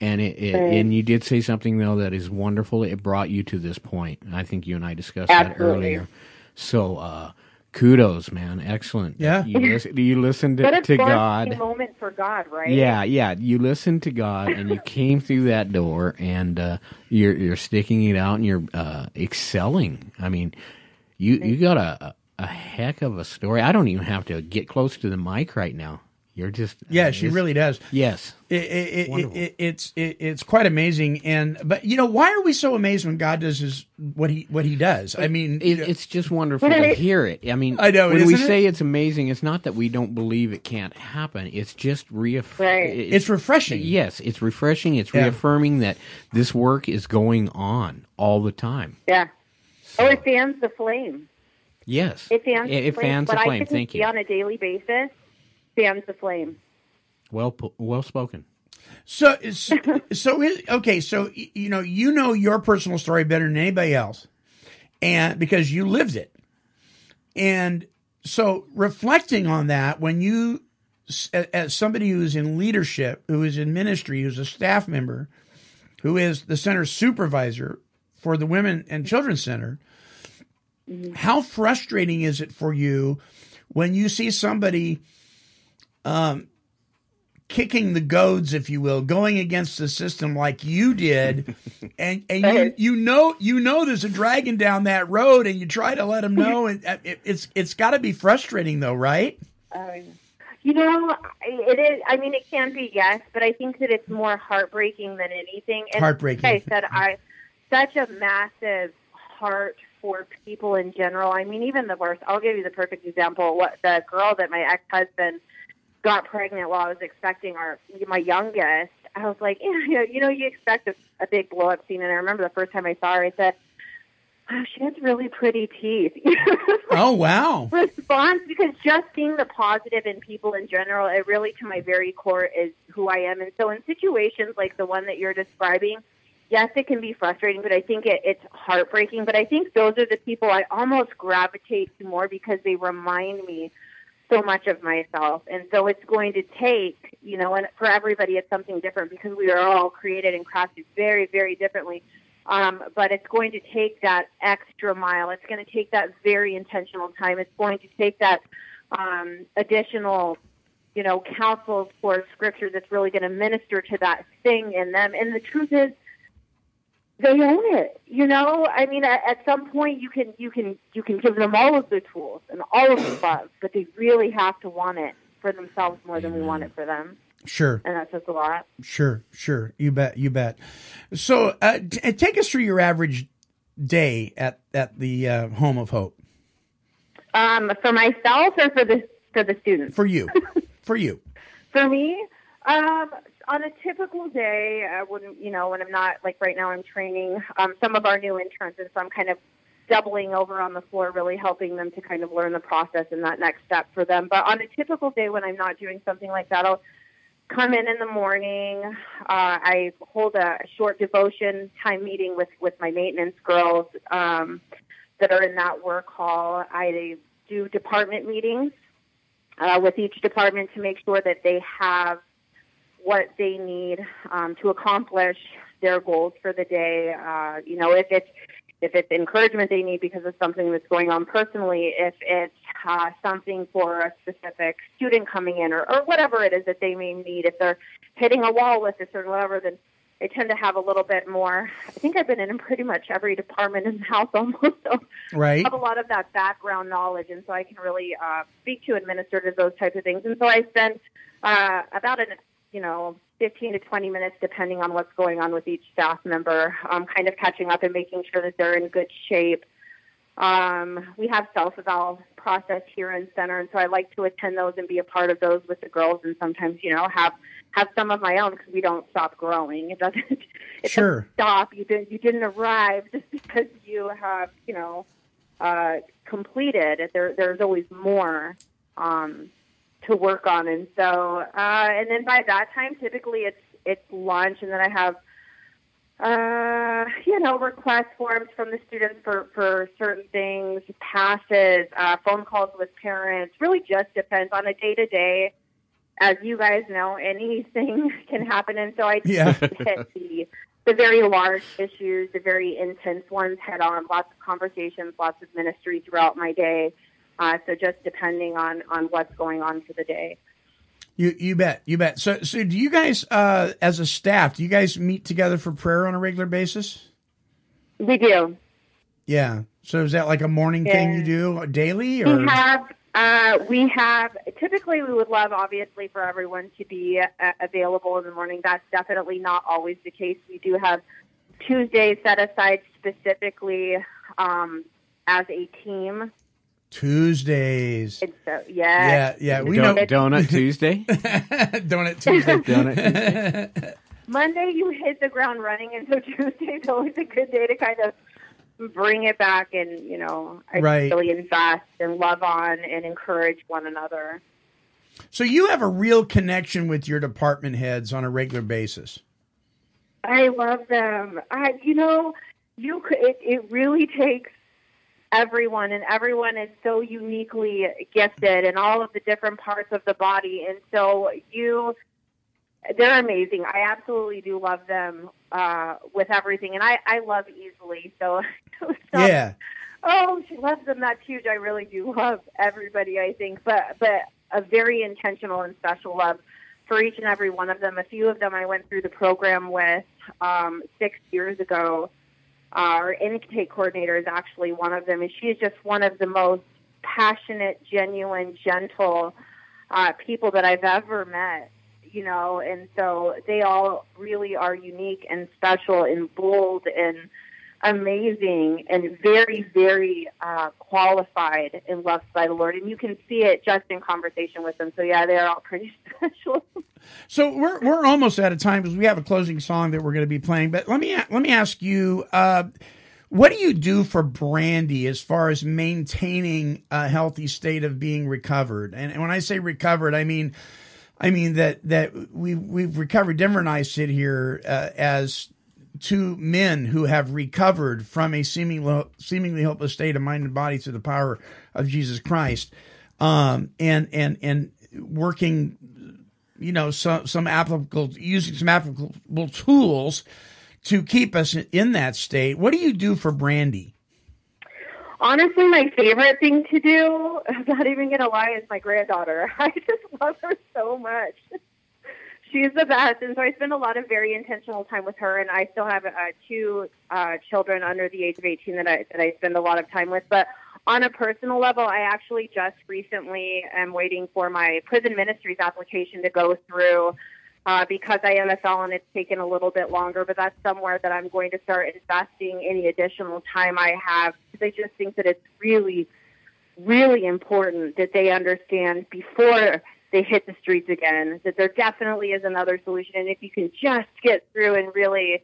And it, it Right. and you did say something though that is wonderful. It brought you to this point. I think you and I discussed that earlier. So uh, kudos, man, excellent. Yeah. you listen, you listened to, it's to God. moment for God, right? Yeah, yeah. You listened to God and you came through that door and uh, you're you're sticking it out and you're uh, excelling. I mean, you you got a a heck of a story. I don't even have to get close to the mic right now. You're just Yeah, she really does. Yes. It, it, it, it, it's it, it's quite amazing, and but you know why are we so amazed when God does his what he what he does? I mean, It, it's just wonderful to hear it. I mean, I know, when we it? say it's amazing, it's not that we don't believe it can't happen. It's just reaff- Right. it's refreshing. Yes, it's refreshing. It's Yeah. reaffirming that this work is going on all the time. Yeah. Oh, it fans the flame. Yes, It fans It, the it flame. fans what the flame. couldn't Thank see you. on a daily basis fans the flame. Well, well spoken. So so, so it, okay, so you know you know your personal story better than anybody else, and because you lived it, and so reflecting on that when you as somebody who's in leadership, who is in ministry, who's a staff member, who is the center supervisor for the Women and Children's Center, mm-hmm. how frustrating is it for you when you see somebody um, kicking the goads, if you will, going against the system like you did, and and you you know you know there's a dragon down that road, and you try to let them know, and uh, it, it's it's got to be frustrating though, right? Um, you know, it is. I mean, it can be yes, but I think that it's more heartbreaking than anything. And Heartbreaking. Like I said, I such a massive heart for people in general. I mean, even the worst. I'll give you the perfect example. What the girl that my ex husband got pregnant while I was expecting our my youngest. I was like, you know, you know, you expect a, a big blow up scene, and I remember the first time I saw her, I said. Oh, she has really pretty teeth. Oh wow. response because just seeing the positive in people in general, it really to my very core is who I am. And so in situations like the one that you're describing, yes, it can be frustrating, but I think it, it's heartbreaking. But I think those are the people I almost gravitate to more because they remind me so much of myself. And so it's going to take, you know, and for everybody it's something different because we are all created and crafted very, very differently. Um, but it's going to take that extra mile. It's going to take that very intentional time. It's going to take that um, additional, you know, counsel for scripture that's really going to minister to that thing in them. And the truth is, they own it. You know, I mean, at, at some point you can you can you can give them all of the tools and all of the love, but they really have to want it for themselves more than we want it for them, Sure. and that says a lot. Sure, sure. You bet, you bet. So, uh, t- take us through your average day at at the uh, Home of Hope Um, for myself or for the for the students. for you, for you. For me, um, on a typical day, I wouldn't, you know, when I'm not like right now, I'm training um, some of our new interns, and so I'm kind of doubling over on the floor, really helping them to kind of learn the process and that next step for them. But on a typical day when I'm not doing something like that, I'll come in in the morning. Uh, I hold a short devotion time meeting with with my maintenance girls um, that are in that work hall. I do department meetings uh, with each department to make sure that they have what they need um, to accomplish their goals for the day. Uh, you know, if it's if it's encouragement they need because of something that's going on personally, if it's uh, something for a specific student coming in, or, or whatever it is that they may need, if they're hitting a wall with this or whatever, then they tend to have a little bit more. I think I've been in pretty much every department in the house almost. So Right. have a lot of that background knowledge, and so I can really uh, speak to administer to those types of things. And so I spend uh, about an you know 15 to 20 minutes, depending on what's going on with each staff member, um, kind of catching up and making sure that they're in good shape. Um, we have self-eval process here in center, and so I like to attend those and be a part of those with the girls, and sometimes you know have have some of my own because we don't stop growing. It doesn't. It Sure. doesn't stop. You didn't. You didn't arrive just because you have you know uh, completed. There, there's always more um, to work on, and so uh, and then by that time, typically it's it's lunch, and then I have uh, you know request forms from the students for for certain things, passes, uh, phone calls with parents. Really, just depends on a day to day. As you guys know, anything can happen, and so I Yeah. hit the the very large issues, the very intense ones head on. Lots of conversations, lots of ministry throughout my day. Uh, so just depending on on what's going on for the day. You you bet, you bet. So so do you guys uh, as a staff, do you guys meet together for prayer on a regular basis? We do. Yeah. So is that like a morning thing you do daily or We have uh, we have typically we would love obviously for everyone to be uh, available in the morning. That's definitely not always the case. We do have Tuesdays set aside specifically um, as a team. Tuesdays? And so yeah, Yeah, yeah. We Don- know Donut Tuesday. Donut Tuesday. Donut Tuesday. Monday you hit the ground running, and so Tuesday's always a good day to kind of bring it back and you know Right. really invest and love on and encourage one another. So you have a real connection with your department heads on a regular basis. I love them. I, you know, you could, it, it really takes everyone, and everyone is so uniquely gifted in all of the different parts of the body, and so you, they're amazing. I absolutely do love them uh, with everything, and I, I love easily. So, so Yeah. Oh, she loves them that huge. I really do love everybody. I think, but but a very intentional and special love for each and every one of them. A few of them I went through the program with um, six years ago. Our intake coordinator is actually one of them, and she is just one of the most passionate, genuine, gentle uh, people that I've ever met. You know, and so they all really are unique and special and bold and amazing and very, very uh, qualified and loved by the Lord. And you can see it just in conversation with them. So, yeah, they're all pretty special. So we're we're almost out of time because we have a closing song that we're going to be playing. But let me let me ask you, uh, What do you do for Brandy as far as maintaining a healthy state of being recovered? And, and when I say recovered, I mean, I mean that that we we've recovered. Denver and I sit here uh, as two men who have recovered from a seemingly seemingly hopeless state of mind and body through the power of Jesus Christ, um, and and and working, you know, some some applicable using some applicable tools to keep us in that state. What do you do for Brandy? Honestly, my favorite thing to do, I'm not even going to lie, is my granddaughter. I just love her so much. She's the best. And so I spend a lot of very intentional time with her. And I still have uh, two uh, children under the age of 18 that I, that I spend a lot of time with. But on a personal level, I actually just recently am waiting for my prison ministries application to go through uh, because I am a felon, it's taken a little bit longer, but that's somewhere that I'm going to start investing any additional time I have because I just think that it's really, really important that they understand before they hit the streets again that there definitely is another solution. And if you can just get through and really,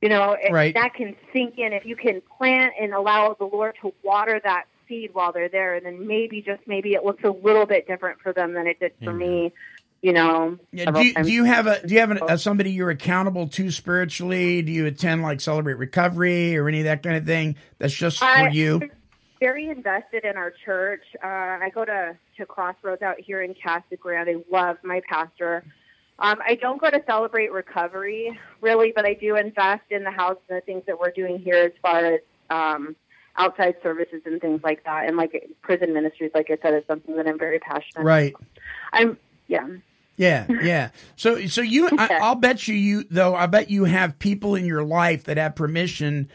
you know, Right. that can sink in, if you can plant and allow the Lord to water that seed while they're there, then maybe, just maybe, it looks a little bit different for them than it did for me. You know, Yeah, do, you, do you have a do you have an, a, somebody you're accountable to spiritually? Do you attend like Celebrate Recovery or any of that kind of thing? That's just for I- you. Very invested in our church. Uh, I go to, to Crossroads out here in Casa Grande. I love my pastor. Um, I don't go to celebrate recovery really, but I do invest in the house and the things that we're doing here as far as um, outside services and things like that. And like prison ministries, like I said, is something that I'm very passionate. About. Right. I'm yeah. Yeah, yeah. So, so you, I, I'll bet you, you though. I bet you have people in your life that have permission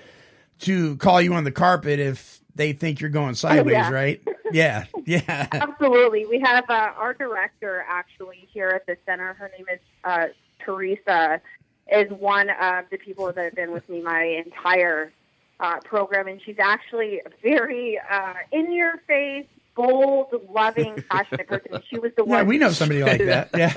to call you on the carpet if they think you're going sideways, yeah. right? Yeah, yeah. Absolutely. We have uh, our director actually here at the center. Her name is uh, Teresa. Is one of the people that have been with me my entire uh, program, and she's actually a very uh, in your face, bold, loving, passionate person. She was the Yeah, one. we know somebody like that. Yeah.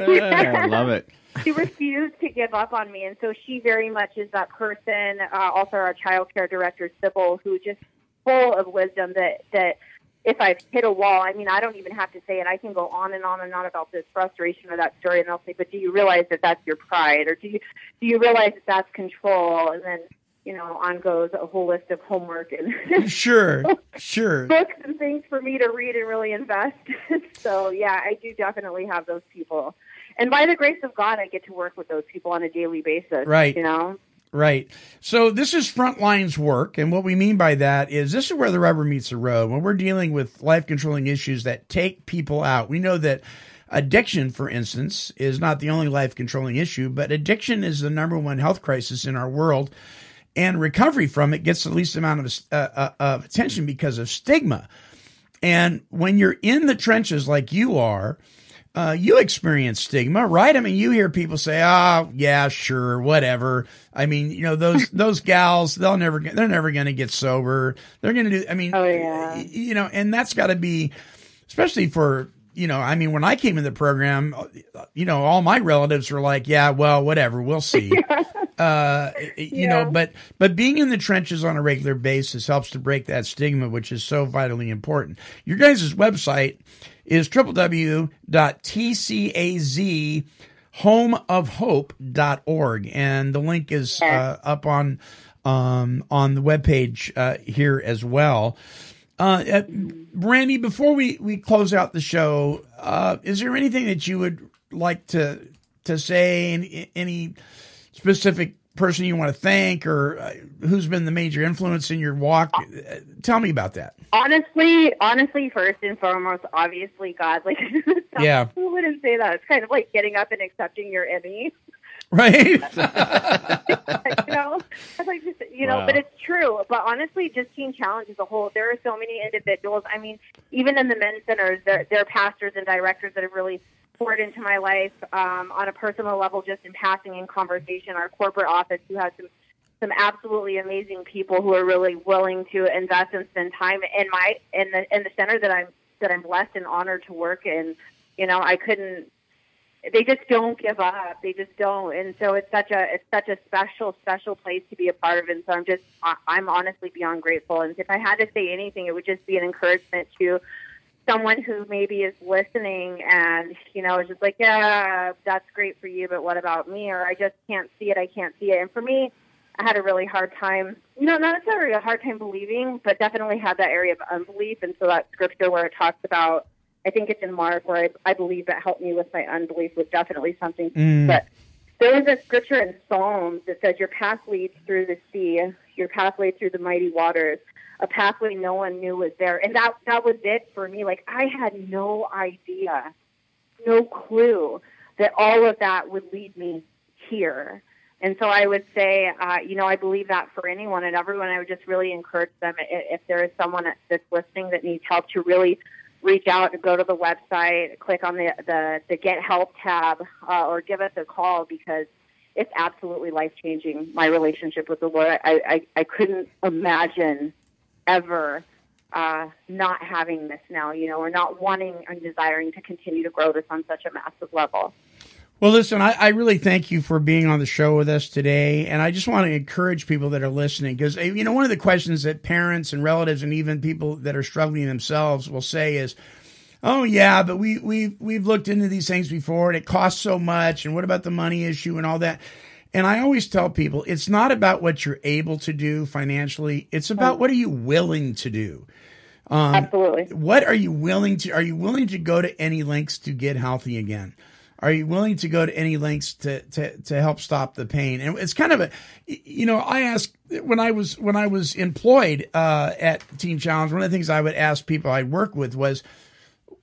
I love it. she refused to give up on me, and so she very much is that person. Uh, also, our child care director, Sybil, who just full of wisdom. That that if I've hit a wall, I mean, I don't even have to say it. I can go on and on and on about this frustration or that story, and they'll say, "But do you realize that that's your pride, or do you do you realize that that's control?" And then you know, on goes a whole list of homework and Sure, sure. books and things for me to read and really invest. so yeah, I do definitely have those people. And by the grace of God, I get to work with those people on a daily basis. Right. You know? Right. So this is frontlines work, and what we mean by that is this is where the rubber meets the road. When we're dealing with life controlling issues that take people out, we know that addiction, for instance, is not the only life controlling issue, but addiction is the number one health crisis in our world, and recovery from it gets the least amount of uh, uh, of attention because of stigma. And when you're in the trenches like you are, uh, you experience stigma, right? I mean, you hear people say, "Ah, yeah, sure, whatever." I mean, you know, those those gals, they'll never get, they're never going to get sober. They're going to do. I mean, Oh, yeah. you know, and that's got to be, especially for you know. I mean, when I came in the program, you know, all my relatives were like, "Yeah, well, whatever, we'll see." uh, you know, but but being in the trenches on a regular basis helps to break that stigma, which is so vitally important. Your guys' website is www.tcaz homeofhope.org and the link is uh, up on um, on the webpage uh, here as well. Uh, uh, Brandy, before we, we close out the show, uh, is there anything that you would like to to say? Any, any specific person you want to thank, or uh, who's been the major influence in your walk? Uh, Tell me about that. Honestly, honestly, first and foremost, obviously God. Like, Yeah. who wouldn't say that? It's kind of like getting up and accepting your enemy. Right? you know, it's like just, you know, Wow. but it's true. But honestly, just Teen Challenge as a whole, there are so many individuals. I mean, even in the men's centers, there, there are pastors and directors that have really poured into my life um, on a personal level, just in passing in conversation. Our corporate office, who has some some absolutely amazing people who are really willing to invest and spend time in my in the in the center that I'm that I'm blessed and honored to work in. You know, I couldn't they just don't give up. They just don't, and so it's such a it's such a special special place to be a part of. And so I'm just I'm honestly beyond grateful. And if I had to say anything, it would just be an encouragement to someone who maybe is listening and you know is just like yeah that's great for you, but what about me? Or I just can't see it. I can't see it. And for me, I had a really hard time. You know, not necessarily a hard time believing, but definitely had that area of unbelief. And so that scripture where it talks about I think it's in Mark where I, I believe that helped me with my unbelief was definitely something. Mm. But there is a scripture in Psalms that says, Your path leads through the sea, your pathway through the mighty waters, a pathway no one knew was there. And that, that was it for me. Like, I had no idea, no clue that all of that would lead me here. And so I would say, uh, you know, I believe that for anyone and everyone. I would just really encourage them if there is someone that's listening that needs help to really reach out and go to the website, click on the the, the Get Help tab, uh, or give us a call because it's absolutely life changing. My relationship with the Lord, I I, I couldn't imagine ever uh, not having this now, you know, or not wanting and desiring to continue to grow this on such a massive level. Well, listen, I, I really thank you for being on the show with us today. And I just want to encourage people that are listening because, you know, one of the questions that parents and relatives and even people that are struggling themselves will say is, oh, yeah, but we, we've we've looked into these things before and it costs so much. And what about the money issue and all that? And I always tell people it's not about what you're able to do financially, it's about what are you willing to do. Um, Absolutely. What are you willing to? Are you willing to go to any lengths to get healthy again? Are you willing to go to any lengths to to to help stop the pain? And it's kind of a, you know, I ask when I was when I was employed uh, at Teen Challenge. One of the things I would ask people I work with was,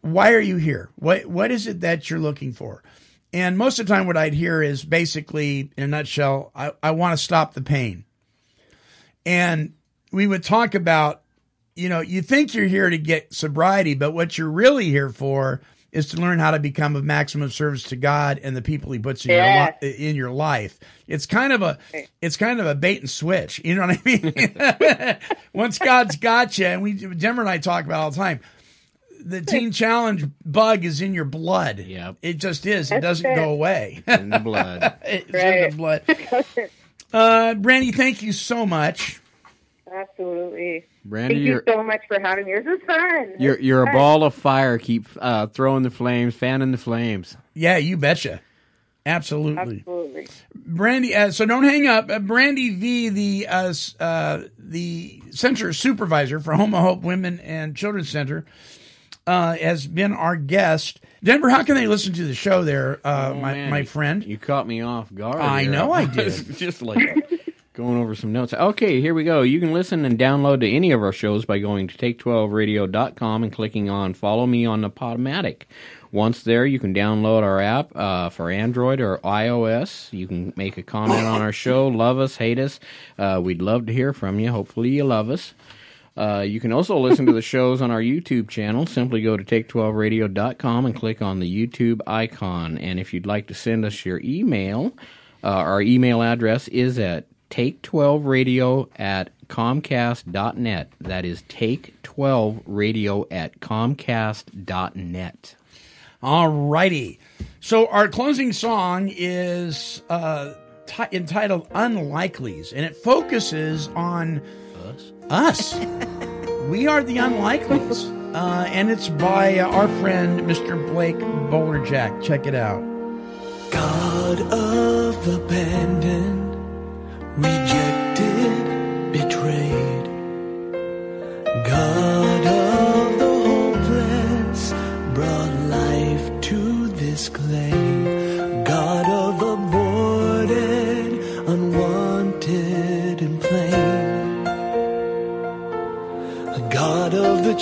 why are you here? What what is it that you're looking for? And most of the time, what I'd hear is basically, in a nutshell, I, I want to stop the pain. And we would talk about, you know, you think you're here to get sobriety, but what you're really here for is to learn how to become of maximum service to God and the people He puts in Yes. your li- in your life. It's kind of a it's kind of a bait and switch. You know what I mean? Once God's got you, and we Denver and I talk about it all the time. The Teen Challenge bug is in your blood. Yeah, It just is. It doesn't it. go away. in the blood. it's in the blood. Uh, Brandy, thank you so much. Absolutely. Brandy, Thank you're so much for having me. This is fun. you're you're a ball of fire. Keep uh, throwing the flames, fanning the flames. Yeah, you betcha. Absolutely. Absolutely. Brandy, uh, so don't hang up. Uh, Brandy V, the uh, uh, the center supervisor for Home of Hope Women and Children's Center, uh, has been our guest. Denver, how can they listen to the show there, uh, Oh, my, man, my friend? You caught me off guard. I here. know I did. just like going over some notes. Okay, here we go. You can listen and download to any of our shows by going to take12radio.com and clicking on Follow Me on the Podomatic. Once there, you can download our app uh, for Android or iOS. You can make a comment on our show, love us, hate us. Uh, we'd love to hear from you. Hopefully, you love us. Uh, you can also listen to the shows on our YouTube channel. Simply go to take12radio.com and click on the YouTube icon. And if you'd like to send us your email, uh, our email address is at take12radio at comcast.net. That is take12radio at comcast.net. All righty. So our closing song is uh, ti entitled "Unlikelies," and it focuses on Us? us. we are the unlikelies, uh, and it's by uh, our friend Mr. Blake Bowlerjack. Check it out. God of abandoned, rejected, betrayed. God of the hopeless, brought life to this clay. God of unwanted, and plain. God of the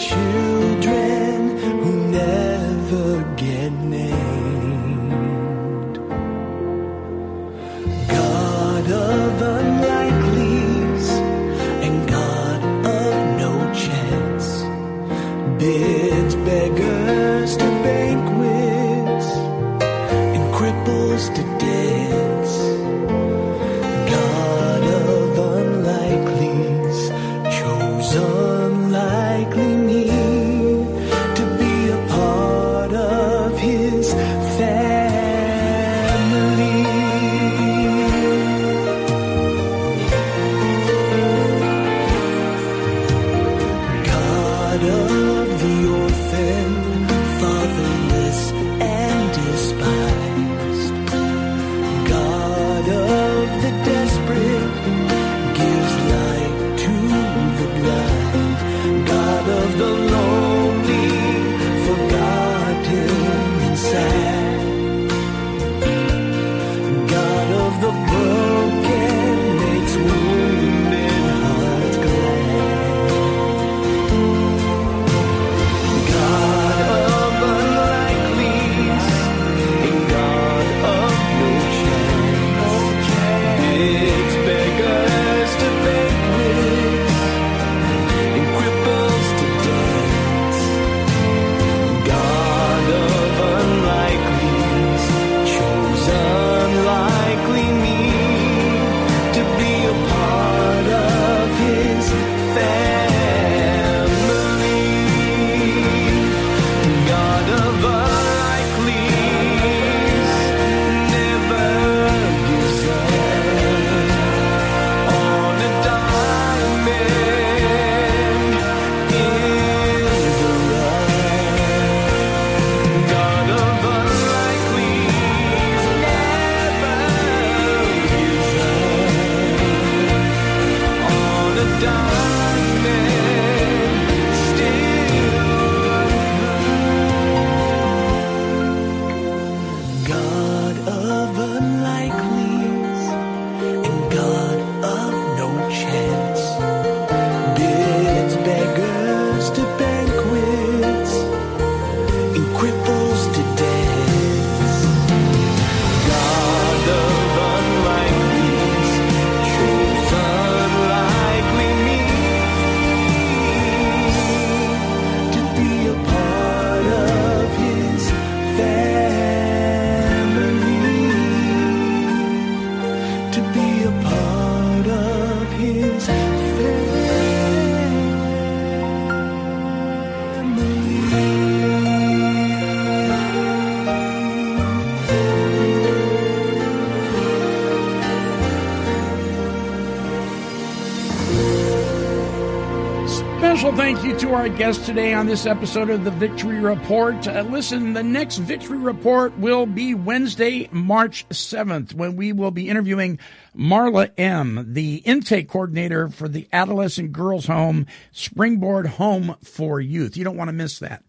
Special thank you to our guest today on this episode of the Victory Report. Uh, listen, the next Victory Report will be Wednesday, March 7th, when we will be interviewing Marla M., the intake coordinator for the Adolescent Girls Home Springboard Home for Youth. You don't want to miss that.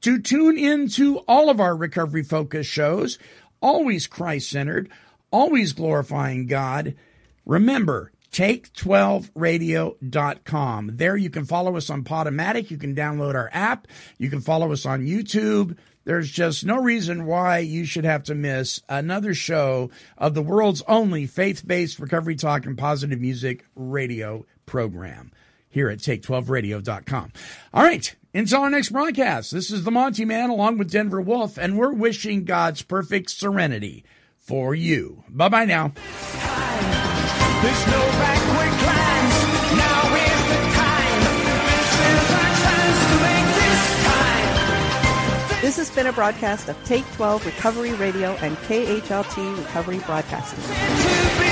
To tune in to all of our recovery focus shows, always Christ centered, always glorifying God. Remember, take12radio.com. There you can follow us on Podomatic. You can download our app. You can follow us on YouTube. There's just no reason why you should have to miss another show of the world's only faith based recovery talk and positive music radio program here at take12radio.com. All right. Until our next broadcast, this is the Monty Man along with Denver Wolf, and we're wishing God's perfect serenity for you. Bye bye now. This is our chance to make this time. This has been a broadcast of Take 12 Recovery Radio and KHLT Recovery Broadcasting.